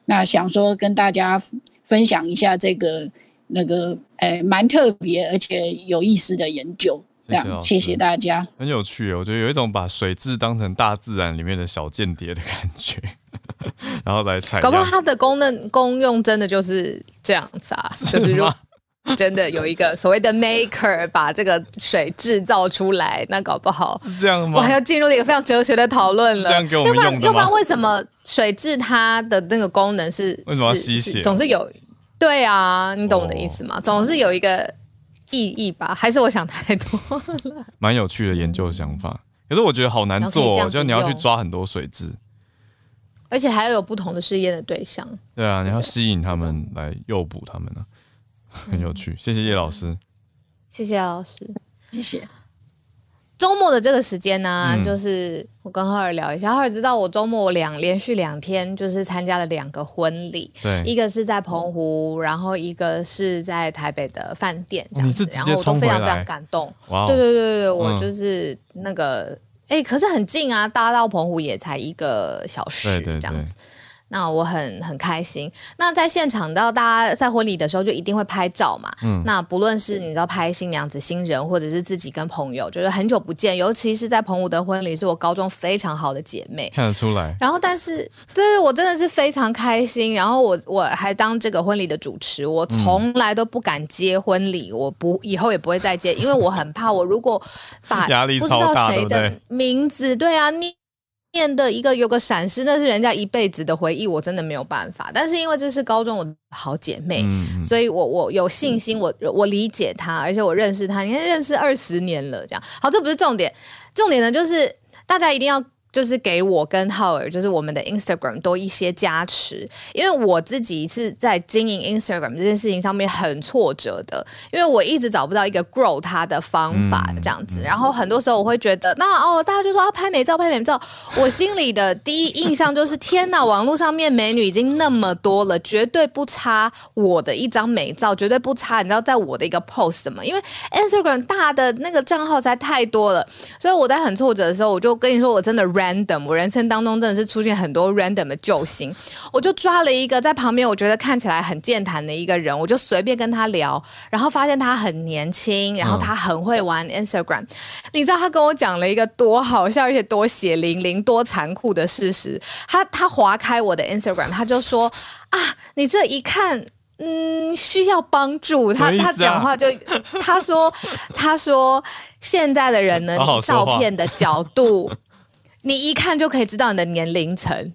那想说跟大家分享一下这个那个诶蛮特别而且有意思的研究，这样谢谢，大家。很有趣，我觉得有一种把水蛭当成大自然里面的小间谍的感觉，然后来采。搞不好它的功能功用真的就是这样子啊，是就是如。真的有一个所谓的 maker 把这个水制造出来，那搞不好是这样吗？我还要进入了一个非常哲学的讨论了。这样给我们用？要不然，要不然为什么水质它的那个功能是为什么要吸血？总是有，对啊，你懂我的意思吗？哦、总是有一个意义吧？还是我想太多了？蛮有趣的研究想法，可是我觉得好难做，哦，就你要去抓很多水质，而且还要有不同的试验的对象。对啊，你要吸引他们来诱捕他们呢，啊。很有趣，谢谢叶老师，谢谢老师，谢谢。周末的这个时间呢，嗯、就是我跟浩尔聊一下，浩尔知道我周末两连续两天就是参加了两个婚礼，对，一个是在澎湖，然后一个是在台北的饭店，这样子，你是直接然后我都非常非常感动。哇，对对对我就是那个，哎、欸，可是很近啊，搭到澎湖也才一个小时，这样子。对对对那我很很开心。那在现场，到大家在婚礼的时候就一定会拍照嘛。嗯。那不论是你知道拍新娘子、新人，或者是自己跟朋友，就是很久不见，尤其是在澎湖的婚礼，是我高中非常好的姐妹，看得出来。然后，但是，对，我真的是非常开心。然后我我还当这个婚礼的主持，我从来都不敢接婚礼，嗯、我不以后也不会再接，因为我很怕，我如果把 不知道谁的名字，对啊，你。念的一个有个闪失，那是人家一辈子的回忆，我真的没有办法。但是因为这是高中我的好姐妹，嗯、所以我我有信心，我我理解她，而且我认识她，你看认识二十年了，这样。好，这不是重点，重点呢就是大家一定要。就是给我跟浩尔，就是我们的 Instagram 多一些加持，因为我自己是在经营 Instagram 这件事情上面很挫折的，因为我一直找不到一个 grow 它的方法这样子，然后很多时候我会觉得，那哦，大家就说要拍美照，拍美照，我心里的第一印象就是，天哪，网络上面美女已经那么多了，绝对不差我的一张美照，绝对不差，你知道，在我的一个 post 什么？因为 Instagram 大的那个账号实在太多了，所以我在很挫折的时候，我就跟你说，我真的 random，我人生当中真的是出现很多 random 的救星，我就抓了一个在旁边，我觉得看起来很健谈的一个人，我就随便跟他聊，然后发现他很年轻，然后他很会玩 Instagram，、嗯、你知道他跟我讲了一个多好笑而且多血淋淋、多残酷的事实，他他划开我的 Instagram，他就说啊，你这一看。嗯，需要帮助。他他讲话就他说他说现在的人呢，你照片的角度，你一看就可以知道你的年龄层。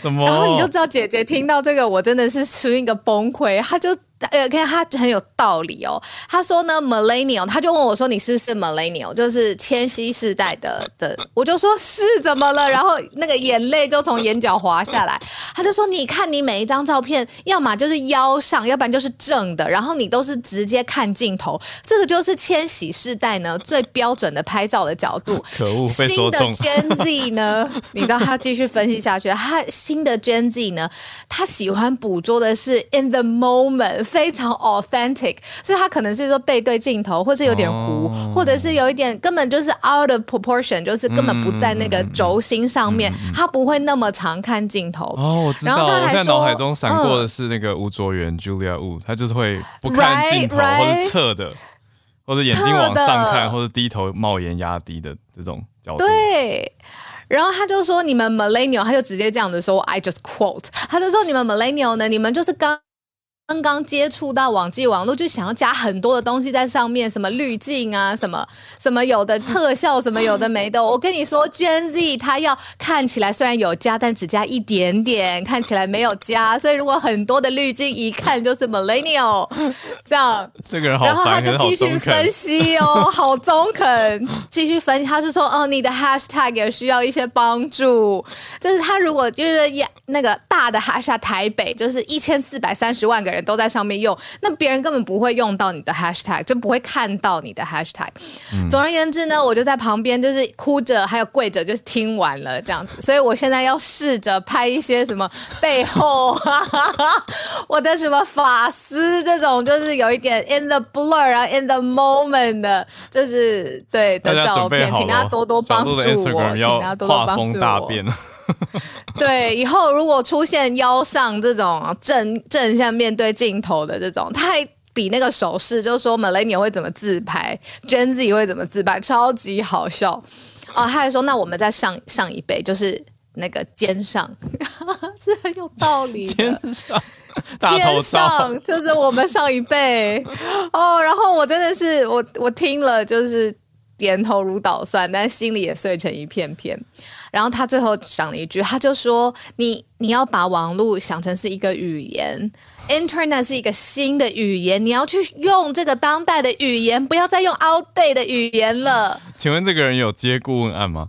什么？然后你就知道姐姐听到这个，我真的是吃一个崩溃。她就。呃，看他很有道理哦。他说呢，millennial，他就问我说：“你是不是 millennial？就是千禧世代的的。”我就说：“是怎么了？”然后那个眼泪就从眼角滑下来。他就说：“你看你每一张照片，要么就是腰上，要不然就是正的，然后你都是直接看镜头，这个就是千禧世代呢最标准的拍照的角度。”可恶，被说中。新的 Gen Z 呢？你知道他继续分析下去，他新的 Gen Z 呢，他喜欢捕捉的是 in the moment。非常 authentic，所以他可能是说背对镜头，或是有点糊，哦、或者是有一点根本就是 out of proportion，就是根本不在那个轴心上面，嗯、他不会那么常看镜头。哦，我知道，然后他还我在脑海中闪过的是那个吴卓源、嗯、Julia Wu，他就是会不看镜头，right, right, 或者侧的，或者眼睛往上看，或者低头帽檐压低的这种角度。对，然后他就说你们 millennial，他就直接这样子说，I just quote，他就说你们 millennial 呢，你们就是刚。刚刚接触到网际网络，就想要加很多的东西在上面，什么滤镜啊，什么什么有的特效，什么有的没的。我跟你说，Gen Z 他要看起来虽然有加，但只加一点点，看起来没有加。所以如果很多的滤镜，一看就是 Millennial 这样。这个人好，然后他就继续分析哦，好中肯，继续分析。他是说，哦，你的 Hashtag 也需要一些帮助，就是他如果就是那个大的 hashtag 台北，就是一千四百三十万个人都在上面用，那别人根本不会用到你的 hashtag，就不会看到你的 hashtag。嗯、总而言之呢，我就在旁边就是哭着，还有跪着，就是听完了这样子。所以我现在要试着拍一些什么背后，我的什么发丝这种，就是有一点 in the blur 然后，in the moment 的，就是对的照片，请大家多多帮助我，请大家多多帮助我。对，以后如果出现腰上这种正正向面对镜头的这种，他还比那个手势，就是说 Millennial 会怎么自拍，Gen Z 会怎么自拍，超级好笑哦。他还说，那我们再上上一辈，就是那个肩上，是很有道理。肩上，肩上就是我们上一辈哦。然后我真的是我我听了就是点头如捣蒜，但心里也碎成一片片。然后他最后讲了一句，他就说：“你你要把网络想成是一个语言，Internet 是一个新的语言，你要去用这个当代的语言，不要再用 outdated 的语言了。”请问这个人有接顾问案吗？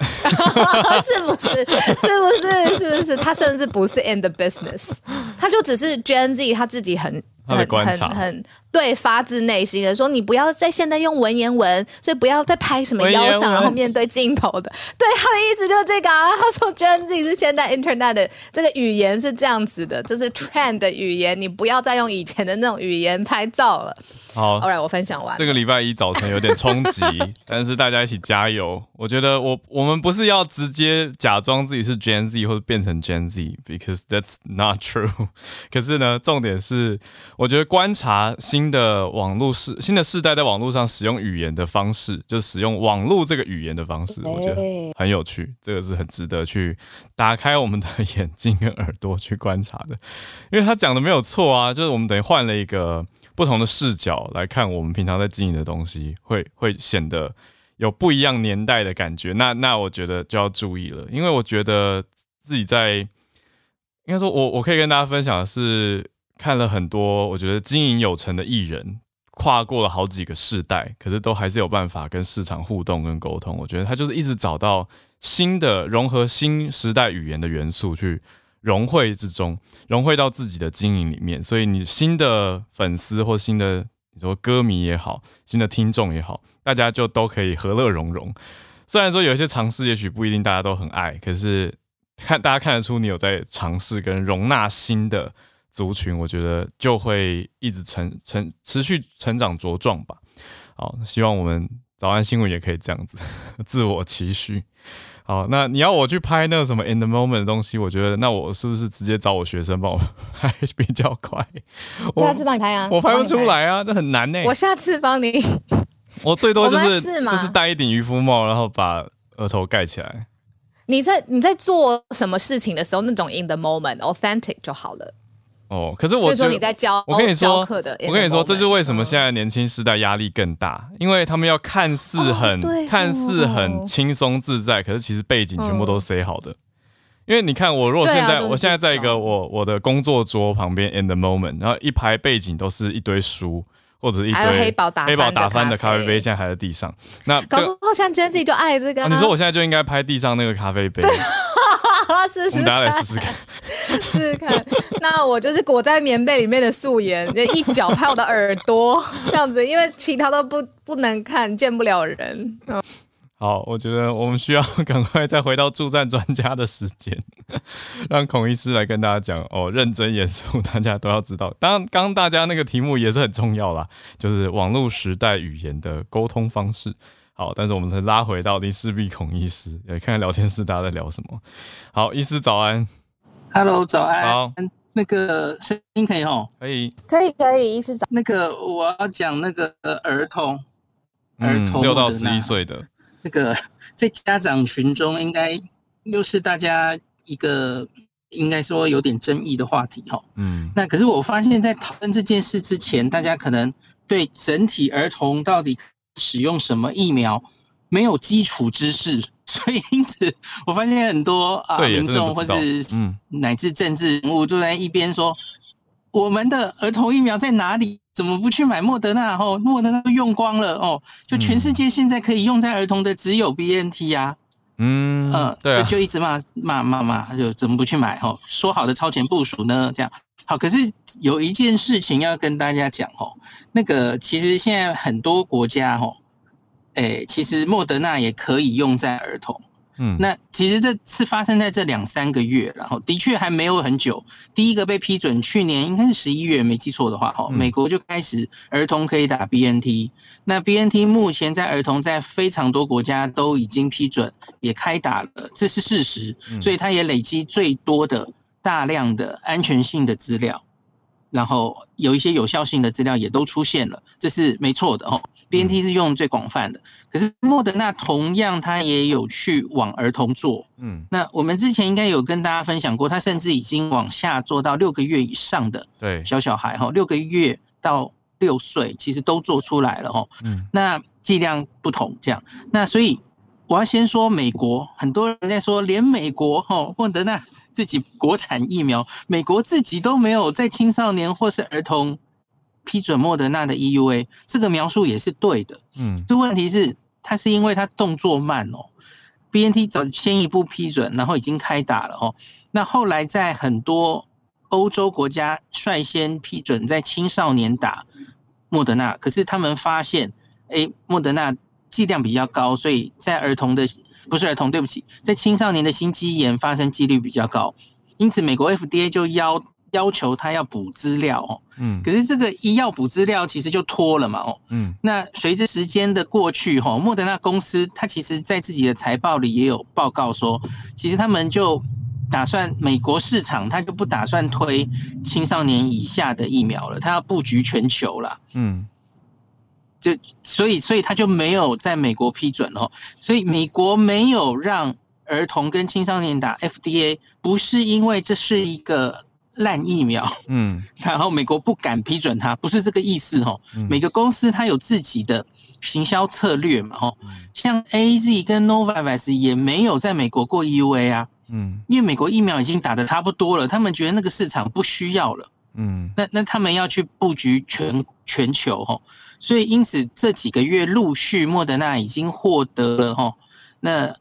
是不是？是不是？是不是？他甚至不是 in the business，他就只是 Gen Z，他自己很。很很很对，发自内心的说，你不要在现在用文言文，所以不要再拍什么腰上，然后面对镜头的。对，他的意思就是这个啊。他说，Gen Z 是现代 Internet 的这个语言是这样子的，这是 trend 的语言，你不要再用以前的那种语言拍照了。好，Alright，我分享完。这个礼拜一早晨有点冲击，但是大家一起加油。我觉得我我们不是要直接假装自己是 Gen Z 或者变成 Gen Z，because that's not true。可是呢，重点是，我觉得观察新的网络世新的世代在网络上使用语言的方式，就使用网络这个语言的方式，我觉得很有趣。这个是很值得去打开我们的眼睛跟耳朵去观察的，因为他讲的没有错啊，就是我们等于换了一个。不同的视角来看，我们平常在经营的东西会，会会显得有不一样年代的感觉。那那我觉得就要注意了，因为我觉得自己在应该说我，我我可以跟大家分享的是，看了很多我觉得经营有成的艺人，跨过了好几个世代，可是都还是有办法跟市场互动跟沟通。我觉得他就是一直找到新的融合新时代语言的元素去。融汇之中，融汇到自己的经营里面，所以你新的粉丝或新的你说歌迷也好，新的听众也好，大家就都可以和乐融融。虽然说有一些尝试，也许不一定大家都很爱，可是看大家看得出你有在尝试跟容纳新的族群，我觉得就会一直成成持续成长茁壮吧。好，希望我们早安新闻也可以这样子 自我期许。好，那你要我去拍那个什么 in the moment 的东西，我觉得那我是不是直接找我学生帮我 拍比较快？我下次帮你拍啊，我拍不出来啊，这很难呢。我下次帮你。我最多就是就是戴一顶渔夫帽，然后把额头盖起来。你在你在做什么事情的时候，那种 in the moment authentic 就好了。哦，可是我说你在教，我跟你说，我跟你说，这是为什么现在年轻世代压力更大，因为他们要看似很、哦、看似很轻松自在，可是其实背景全部都塞好的。嗯、因为你看，我如果现在、啊就是、我现在在一个我我的工作桌旁边 in the moment，然后一排背景都是一堆书或者一堆黑宝打黑宝打翻的咖啡杯，现在还在地上。那搞不好像 Gen Z 就爱这个、啊啊。你说我现在就应该拍地上那个咖啡杯。试试，我们大家来试试看，试试看。那我就是裹在棉被里面的素颜，就一脚拍我的耳朵，这样子，因为其他都不不能看，见不了人。好，我觉得我们需要赶快再回到助战专家的时间，让孔医师来跟大家讲哦，认真严肃，大家都要知道。当然，刚刚大家那个题目也是很重要啦，就是网络时代语言的沟通方式。好，但是我们再拉回到林氏璧孔医师，来看看聊天室大家在聊什么。好，医师早安，Hello，早安。好，那个声音可以吼？可以，可以，可以。医师早。那个我要讲那个儿童，嗯、儿童六到十一岁的那个，在家长群中应该又是大家一个应该说有点争议的话题哈。嗯，那可是我发现，在讨论这件事之前，大家可能对整体儿童到底。使用什么疫苗没有基础知识，所以因此我发现很多啊民众或是乃至政治人物都在一边说，我们的儿童疫苗在哪里？怎么不去买莫德纳？哦，莫德纳都用光了哦，就全世界现在可以用在儿童的只有 BNT 啊。嗯嗯，对、啊，就一直骂骂骂骂，就怎么不去买？哦，说好的超前部署呢？这样好，可是有一件事情要跟大家讲哦，那个其实现在很多国家哦，哎，其实莫德纳也可以用在儿童。嗯，那其实这是发生在这两三个月，然后的确还没有很久。第一个被批准，去年应该是十一月，没记错的话，哈，美国就开始儿童可以打 BNT。那 BNT 目前在儿童在非常多国家都已经批准，也开打了，这是事实。所以它也累积最多的大量的安全性的资料。然后有一些有效性的资料也都出现了，这是没错的哦。BNT 是用最广泛的，嗯、可是莫德纳同样它也有去往儿童做，嗯，那我们之前应该有跟大家分享过，它甚至已经往下做到六个月以上的对小小孩哈，六个月到六岁其实都做出来了哈，嗯，那剂量不同这样，那所以我要先说美国，很多人在说连美国哈莫德纳。自己国产疫苗，美国自己都没有在青少年或是儿童批准莫德纳的 EUA，这个描述也是对的。嗯，这问题是它是因为它动作慢哦，BNT 早先一步批准，然后已经开打了哦。那后来在很多欧洲国家率先批准在青少年打莫德纳，可是他们发现，哎，莫德纳剂量比较高，所以在儿童的。不是儿童，对不起，在青少年的心肌炎发生几率比较高，因此美国 FDA 就要要求他要补资料哦。嗯，可是这个一要补资料，其实就拖了嘛哦。嗯，那随着时间的过去哈，莫德纳公司他其实在自己的财报里也有报告说，其实他们就打算美国市场，他就不打算推青少年以下的疫苗了，他要布局全球了。嗯。就所以，所以他就没有在美国批准哦。所以美国没有让儿童跟青少年打 FDA，不是因为这是一个烂疫苗，嗯，然后美国不敢批准它，不是这个意思哦。每个公司它有自己的行销策略嘛，哦，像 AZ 跟 Novavax 也没有在美国过 EUA 啊，嗯，因为美国疫苗已经打的差不多了，他们觉得那个市场不需要了，嗯，那那他们要去布局全全球哦。所以，因此这几个月陆续，莫德纳已经获得了哈，那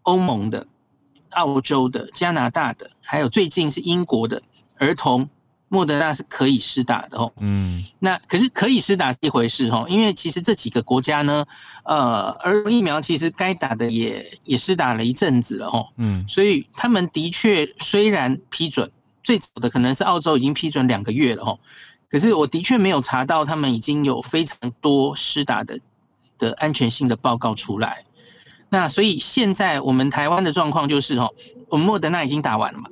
欧盟的、澳洲的、加拿大的，还有最近是英国的儿童，莫德纳是可以施打的哦。嗯，那可是可以施打是一回事哈，因为其实这几个国家呢，呃，儿童疫苗其实该打的也也施打了一阵子了哈。嗯，所以他们的确虽然批准最早的可能是澳洲已经批准两个月了哈。可是我的确没有查到他们已经有非常多施打的的安全性的报告出来。那所以现在我们台湾的状况就是哦，我们莫德纳已经打完了嘛，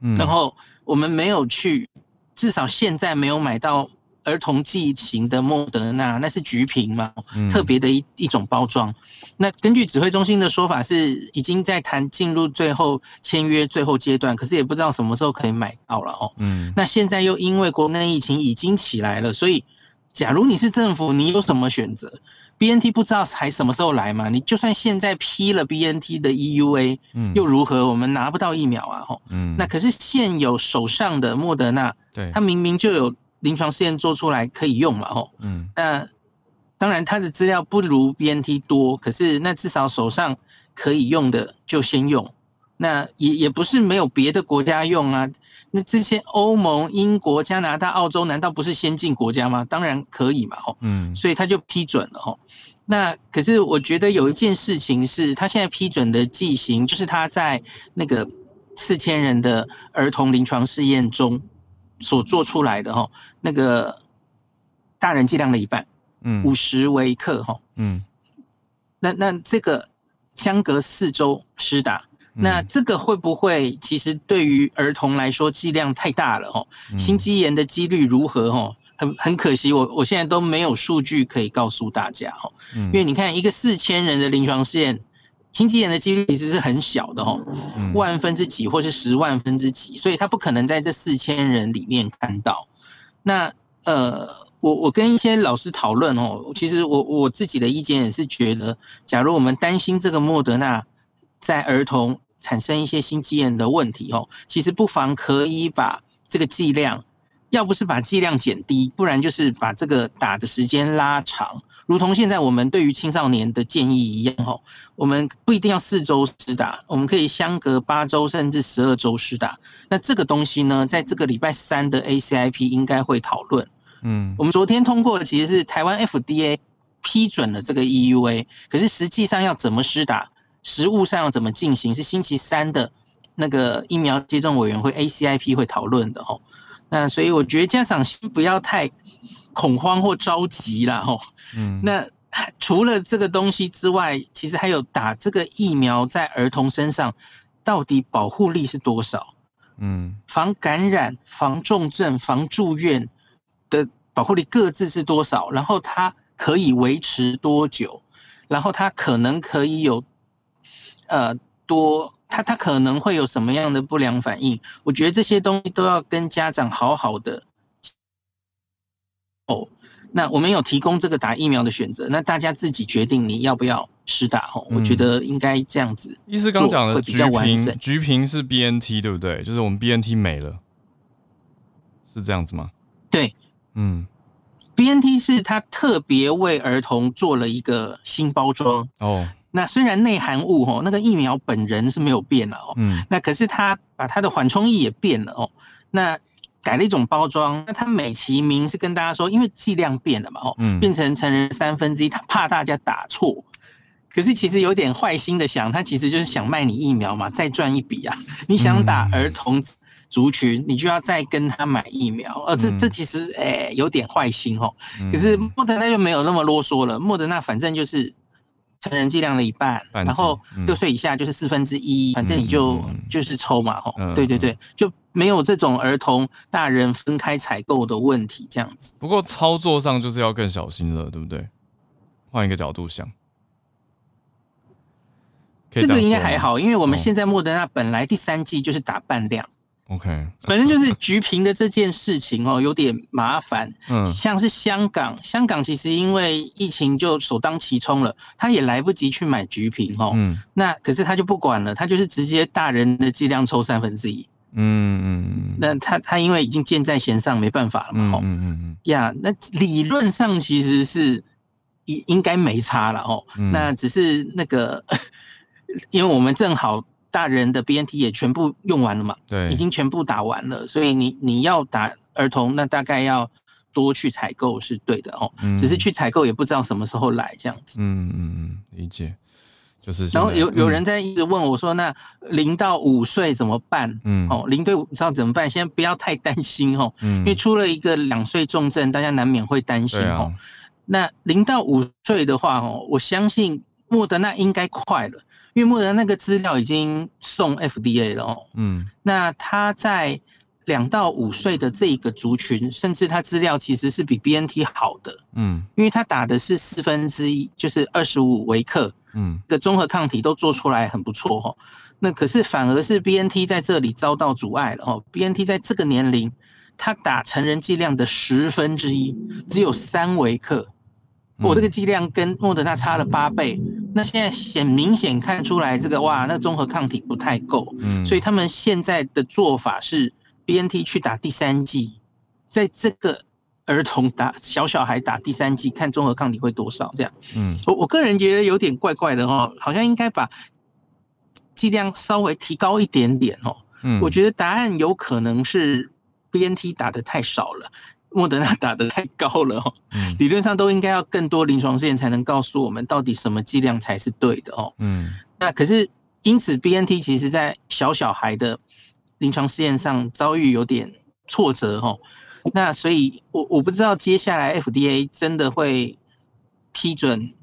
嗯，然后我们没有去，至少现在没有买到。儿童剂型的莫德纳，那是橘瓶嘛，特别的一一种包装。那根据指挥中心的说法，是已经在谈进入最后签约最后阶段，可是也不知道什么时候可以买到了哦。嗯，那现在又因为国内疫情已经起来了，所以假如你是政府，你有什么选择？BNT 不知道还什么时候来嘛？你就算现在批了 BNT 的 EUA，嗯，又如何？我们拿不到疫苗啊，吼，嗯，那可是现有手上的莫德纳，对，它明明就有。临床试验做出来可以用嘛？吼，嗯，那当然它的资料不如 BNT 多，可是那至少手上可以用的就先用。那也也不是没有别的国家用啊。那这些欧盟、英国、加拿大、澳洲难道不是先进国家吗？当然可以嘛，吼，嗯，所以他就批准了，吼。那可是我觉得有一件事情是他现在批准的剂型，就是他在那个四千人的儿童临床试验中。所做出来的哈，那个大人剂量的一半，嗯，五十微克哈，嗯，那那这个相隔四周施打，那这个会不会其实对于儿童来说剂量太大了哈？心肌炎的几率如何哈？很很可惜，我我现在都没有数据可以告诉大家哈，因为你看一个四千人的临床试验。心肌炎的几率其实是很小的哦，万分之几或是十万分之几，所以他不可能在这四千人里面看到。那呃，我我跟一些老师讨论哦，其实我我自己的意见也是觉得，假如我们担心这个莫德纳在儿童产生一些心肌炎的问题哦，其实不妨可以把这个剂量，要不是把剂量减低，不然就是把这个打的时间拉长。如同现在我们对于青少年的建议一样，哈，我们不一定要四周施打，我们可以相隔八周甚至十二周施打。那这个东西呢，在这个礼拜三的 ACIP 应该会讨论。嗯，我们昨天通过的其实是台湾 FDA 批准了这个 EUA，可是实际上要怎么施打，实务上要怎么进行，是星期三的那个疫苗接种委员会 ACIP 会讨论的，哈。那所以我觉得家长先不要太恐慌或着急啦。吼。嗯，那除了这个东西之外，其实还有打这个疫苗在儿童身上到底保护力是多少？嗯，防感染、防重症、防住院的保护力各自是多少？然后它可以维持多久？然后它可能可以有呃多。他他可能会有什么样的不良反应？我觉得这些东西都要跟家长好好的哦。那我们有提供这个打疫苗的选择，那大家自己决定你要不要施打哦。我觉得应该这样子。医师刚讲的橘皮，橘皮是 BNT 对不对？就是我们 BNT 没了，是这样子吗？对，嗯，BNT 是它特别为儿童做了一个新包装哦。那虽然内含物哦，那个疫苗本人是没有变了哦，嗯，那可是它把它的缓冲液也变了哦，那改了一种包装，那他美其名是跟大家说，因为剂量变了嘛哦，嗯，变成成人三分之一，他怕大家打错，可是其实有点坏心的想，他其实就是想卖你疫苗嘛，再赚一笔啊，你想打儿童族群，你就要再跟他买疫苗，呃，这这其实诶有点坏心哦，可是莫德纳又没有那么啰嗦了，莫德纳反正就是。成人剂量的一半，然后六岁以下就是四分之一，反正你就就是抽嘛，吼，对对对，就没有这种儿童大人分开采购的问题，这样子。不过操作上就是要更小心了，对不对？换一个角度想，这个应该还好，因为我们现在莫德纳本来第三季就是打半量。OK，反正就是橘皮的这件事情哦，有点麻烦。嗯，像是香港，香港其实因为疫情就首当其冲了，他也来不及去买橘皮哦。嗯，那可是他就不管了，他就是直接大人的剂量抽三分之一。嗯嗯，那他他因为已经箭在弦上，没办法了嘛。嗯嗯嗯呀，那理论上其实是应应该没差了哦。那只是那个，因为我们正好。大人的 BNT 也全部用完了嘛？对，已经全部打完了，所以你你要打儿童，那大概要多去采购是对的哦。嗯，只是去采购也不知道什么时候来这样子。嗯嗯嗯，理解。就是然后有有人在一直问我说，那零到五岁怎么办？嗯，哦，零对五岁怎么办？先不要太担心哦，嗯，因为出了一个两岁重症，大家难免会担心哦。那零到五岁的话哦，我相信莫德纳应该快了。因为莫德纳那个资料已经送 FDA 了哦，嗯，那他在两到五岁的这一个族群，甚至他资料其实是比 BNT 好的，嗯，因为他打的是四分之一，就是二十五微克，嗯，个综合抗体都做出来很不错哦。那可是反而是 BNT 在这里遭到阻碍了哦，BNT 在这个年龄，他打成人剂量的十分之一，只有三微克。我这个剂量跟莫德纳差了八倍，那现在显明显看出来，这个哇，那综合抗体不太够，嗯，所以他们现在的做法是 BNT 去打第三剂，在这个儿童打小小孩打第三剂，看综合抗体会多少这样，嗯，我我个人觉得有点怪怪的哦，好像应该把剂量稍微提高一点点哦，嗯，我觉得答案有可能是 BNT 打的太少了。莫德纳打得太高了哦，理论上都应该要更多临床试验才能告诉我们到底什么剂量才是对的哦。嗯，那可是因此 BNT 其实在小小孩的临床试验上遭遇有点挫折哦。那所以我我不知道接下来 FDA 真的会批准，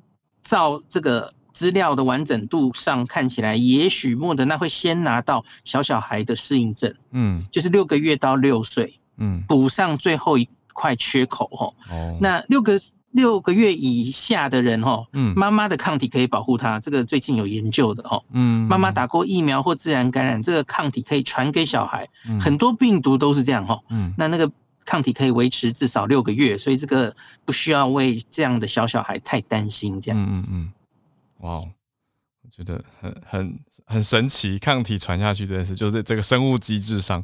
照这个资料的完整度上看起来，也许莫德纳会先拿到小小孩的适应症，嗯，就是六个月到六岁，嗯，补上最后一。块缺口哦，那六个六个月以下的人哦，嗯，妈妈的抗体可以保护他，这个最近有研究的哦，嗯，妈妈打过疫苗或自然感染，这个抗体可以传给小孩，很多病毒都是这样哦，嗯，那那个抗体可以维持至少六个月，所以这个不需要为这样的小小孩太担心，这样，嗯嗯嗯，哇，我觉得很很很神奇，抗体传下去这件事，就是这个生物机制上，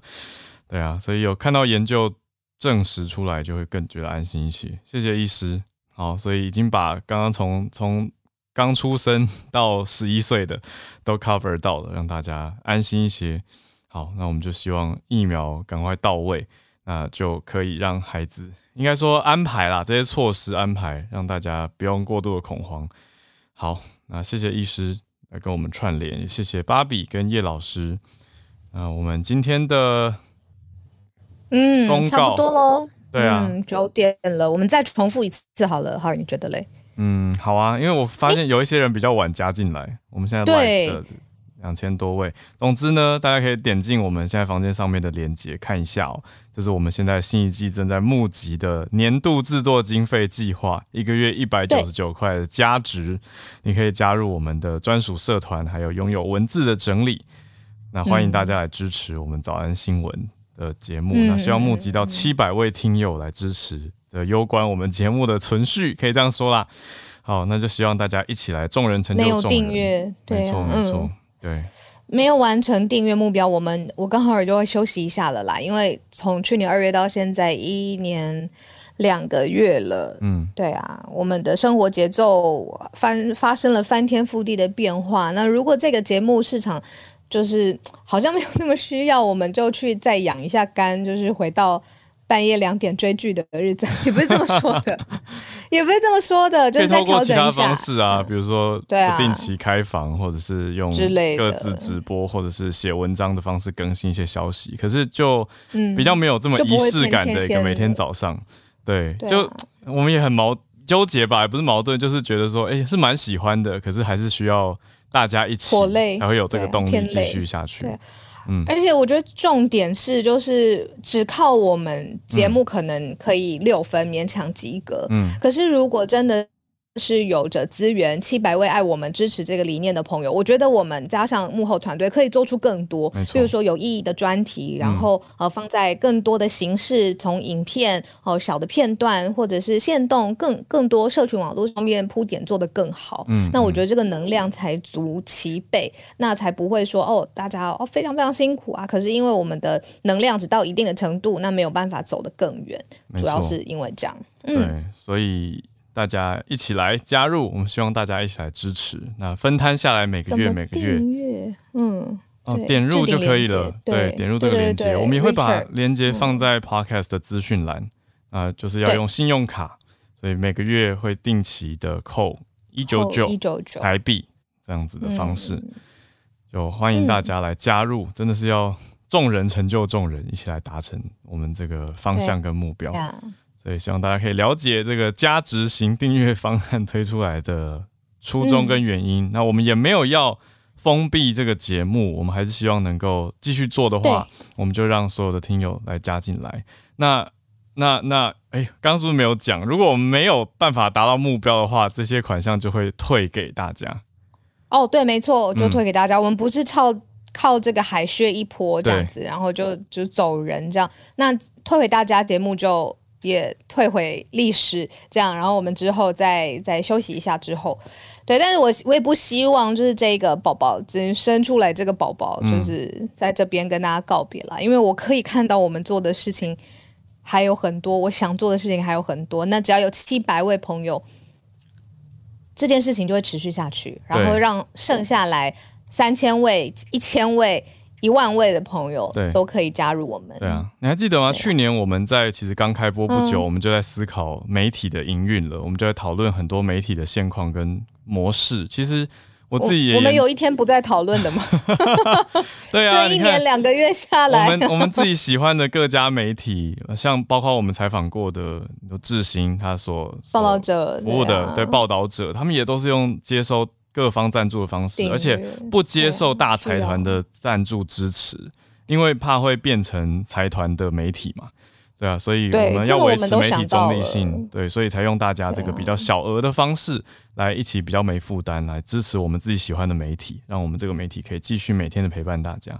对啊，所以有看到研究。证实出来就会更觉得安心一些。谢谢医师。好，所以已经把刚刚从从刚出生到十一岁的都 cover 到了，让大家安心一些。好，那我们就希望疫苗赶快到位，那就可以让孩子应该说安排啦，这些措施安排，让大家不用过度的恐慌。好，那谢谢医师来跟我们串联，也谢谢芭比跟叶老师。那我们今天的嗯，公告差不多喽。对啊，九、嗯、点了，我们再重复一次好了。好，你觉得嘞？嗯，好啊，因为我发现有一些人比较晚加进来，欸、我们现在 live 的两千多位。总之呢，大家可以点进我们现在房间上面的链接看一下哦。这是我们现在新一季正在募集的年度制作经费计划，一个月一百九十九块的加值，你可以加入我们的专属社团，还有拥有文字的整理。那欢迎大家来支持我们早安新闻的节目。嗯、那希望募集到七百位听友来支持。的攸关我们节目的存续，可以这样说啦。好，那就希望大家一起来，众人成就众人。没有订阅，对，没错没错，嗯、对，没有完成订阅目标，我们我刚好也就会休息一下了啦。因为从去年二月到现在一年两个月了，嗯，对啊，我们的生活节奏翻发生了翻天覆地的变化。那如果这个节目市场就是 好像没有那么需要，我们就去再养一下肝，就是回到。半夜两点追剧的日子，也不是这么说的，也不是这么说的，就是在调整一下。透过其他方式啊，比如说不定期开房，或者是用各自直播，或者是写文章的方式更新一些消息。可是就比较没有这么仪式感的一个每天早上，对，就我们也很矛纠结吧，也不是矛盾，就是觉得说，哎，是蛮喜欢的，可是还是需要大家一起才会有这个动力继续下去。嗯，而且我觉得重点是，就是只靠我们节目可能可以六分勉强及格。嗯，可是如果真的。是有着资源七百位爱我们支持这个理念的朋友，我觉得我们加上幕后团队可以做出更多，比如说有意义的专题，然后呃放在更多的形式，从影片哦、呃、小的片段或者是线动更更多社群网络上面铺点做得更好。嗯，那我觉得这个能量才足齐备，那才不会说哦大家哦非常非常辛苦啊，可是因为我们的能量只到一定的程度，那没有办法走得更远，主要是因为这样。嗯，对，所以。大家一起来加入，我们希望大家一起来支持。那分摊下来，每个月每个月，嗯，哦，点入就可以了。对，点入这个链接，我们也会把链接放在 Podcast 的资讯栏。啊，就是要用信用卡，所以每个月会定期的扣一九九台币这样子的方式，就欢迎大家来加入。真的是要众人成就众人，一起来达成我们这个方向跟目标。所以希望大家可以了解这个加值型订阅方案推出来的初衷跟原因。嗯、那我们也没有要封闭这个节目，我们还是希望能够继续做的话，我们就让所有的听友来加进来。那那那，哎，刚刚是不是没有讲？如果我们没有办法达到目标的话，这些款项就会退给大家。哦，对，没错，就退给大家。嗯、我们不是靠靠这个海削一波这样子，然后就就走人这样。那退给大家节目就。也退回历史，这样，然后我们之后再再休息一下之后，对，但是我我也不希望就是这个宝宝，只生出来这个宝宝，就是在这边跟大家告别了，嗯、因为我可以看到我们做的事情还有很多，我想做的事情还有很多，那只要有七百位朋友，这件事情就会持续下去，然后让剩下来三千位、一千位。一万位的朋友对都可以加入我们。对啊，你还记得吗？啊、去年我们在其实刚开播不久，嗯、我们就在思考媒体的营运了。我们就在讨论很多媒体的现况跟模式。其实我自己也我，我们有一天不再讨论的吗？对啊，这一年两个月下来，我们我们自己喜欢的各家媒体，像包括我们采访过的有智新，他所报道者服务的对，啊、对报道者，他们也都是用接收。各方赞助的方式，而且不接受大财团的赞助支持，因为怕会变成财团的媒体嘛，对啊，所以我们要维持媒体中立性，对，所以才用大家这个比较小额的方式来一起比较没负担来支持我们自己喜欢的媒体，让我们这个媒体可以继续每天的陪伴大家。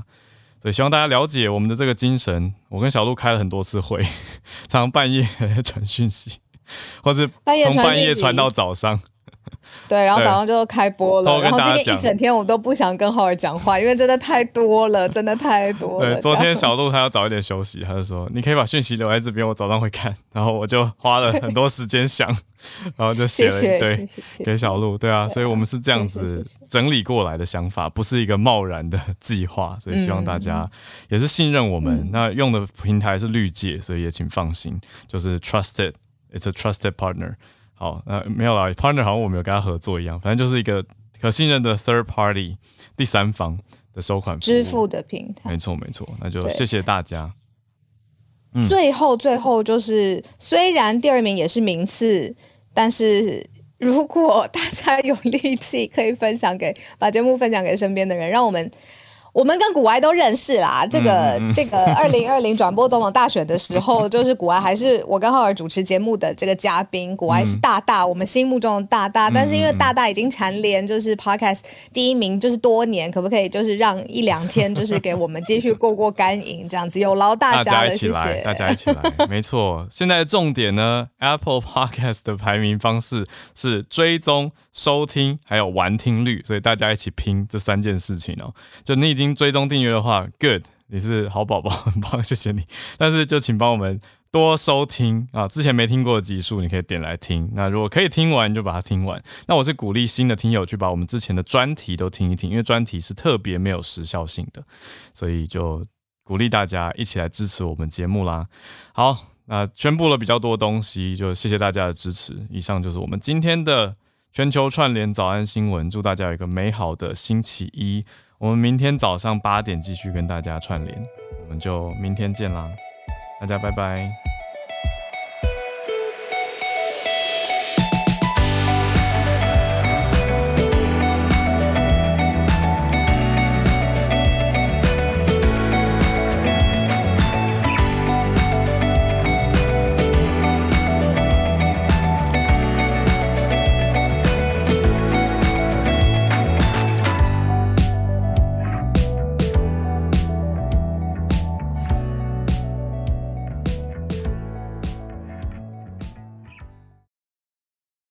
所以希望大家了解我们的这个精神。我跟小鹿开了很多次会，常常 半夜传讯息，或者从半夜传到早上。对，然后早上就开播了，然后今天一整天我都不想跟浩尔讲话，因为真的太多了，真的太多了。对，昨天小鹿他要早一点休息，他就说你可以把讯息留在这边，我早上会看。然后我就花了很多时间想，然后就写了一堆给小鹿。对啊，所以我们是这样子整理过来的想法，不是一个贸然的计划，所以希望大家也是信任我们。那用的平台是绿界，所以也请放心，就是 trusted，it's a trusted partner。好，那没有啦，partner 好像我没有跟他合作一样，反正就是一个可信任的 third party 第三方的收款支付的平台。没错没错，那就谢谢大家。嗯、最后最后就是，虽然第二名也是名次，但是如果大家有力气，可以分享给把节目分享给身边的人，让我们。我们跟古埃都认识啦，这个、嗯、这个二零二零转播总统大选的时候，就是古埃还是我跟浩尔主持节目的这个嘉宾，古埃是大大，我们心目中的大大，但是因为大大已经蝉联就是 podcast 第一名，就是多年，可不可以就是让一两天就是给我们继续过过干瘾这样子，有劳大家了，谢谢。大家一起来，没错，现在的重点呢，Apple Podcast 的排名方式是追踪、收听还有完听率，所以大家一起拼这三件事情哦，就你。已经追踪订阅的话，Good，你是好宝宝，很棒，谢谢你。但是就请帮我们多收听啊，之前没听过的集数，你可以点来听。那如果可以听完，就把它听完。那我是鼓励新的听友去把我们之前的专题都听一听，因为专题是特别没有时效性的，所以就鼓励大家一起来支持我们节目啦。好，那宣布了比较多东西，就谢谢大家的支持。以上就是我们今天的全球串联早安新闻，祝大家有一个美好的星期一。我们明天早上八点继续跟大家串联，我们就明天见啦，大家拜拜。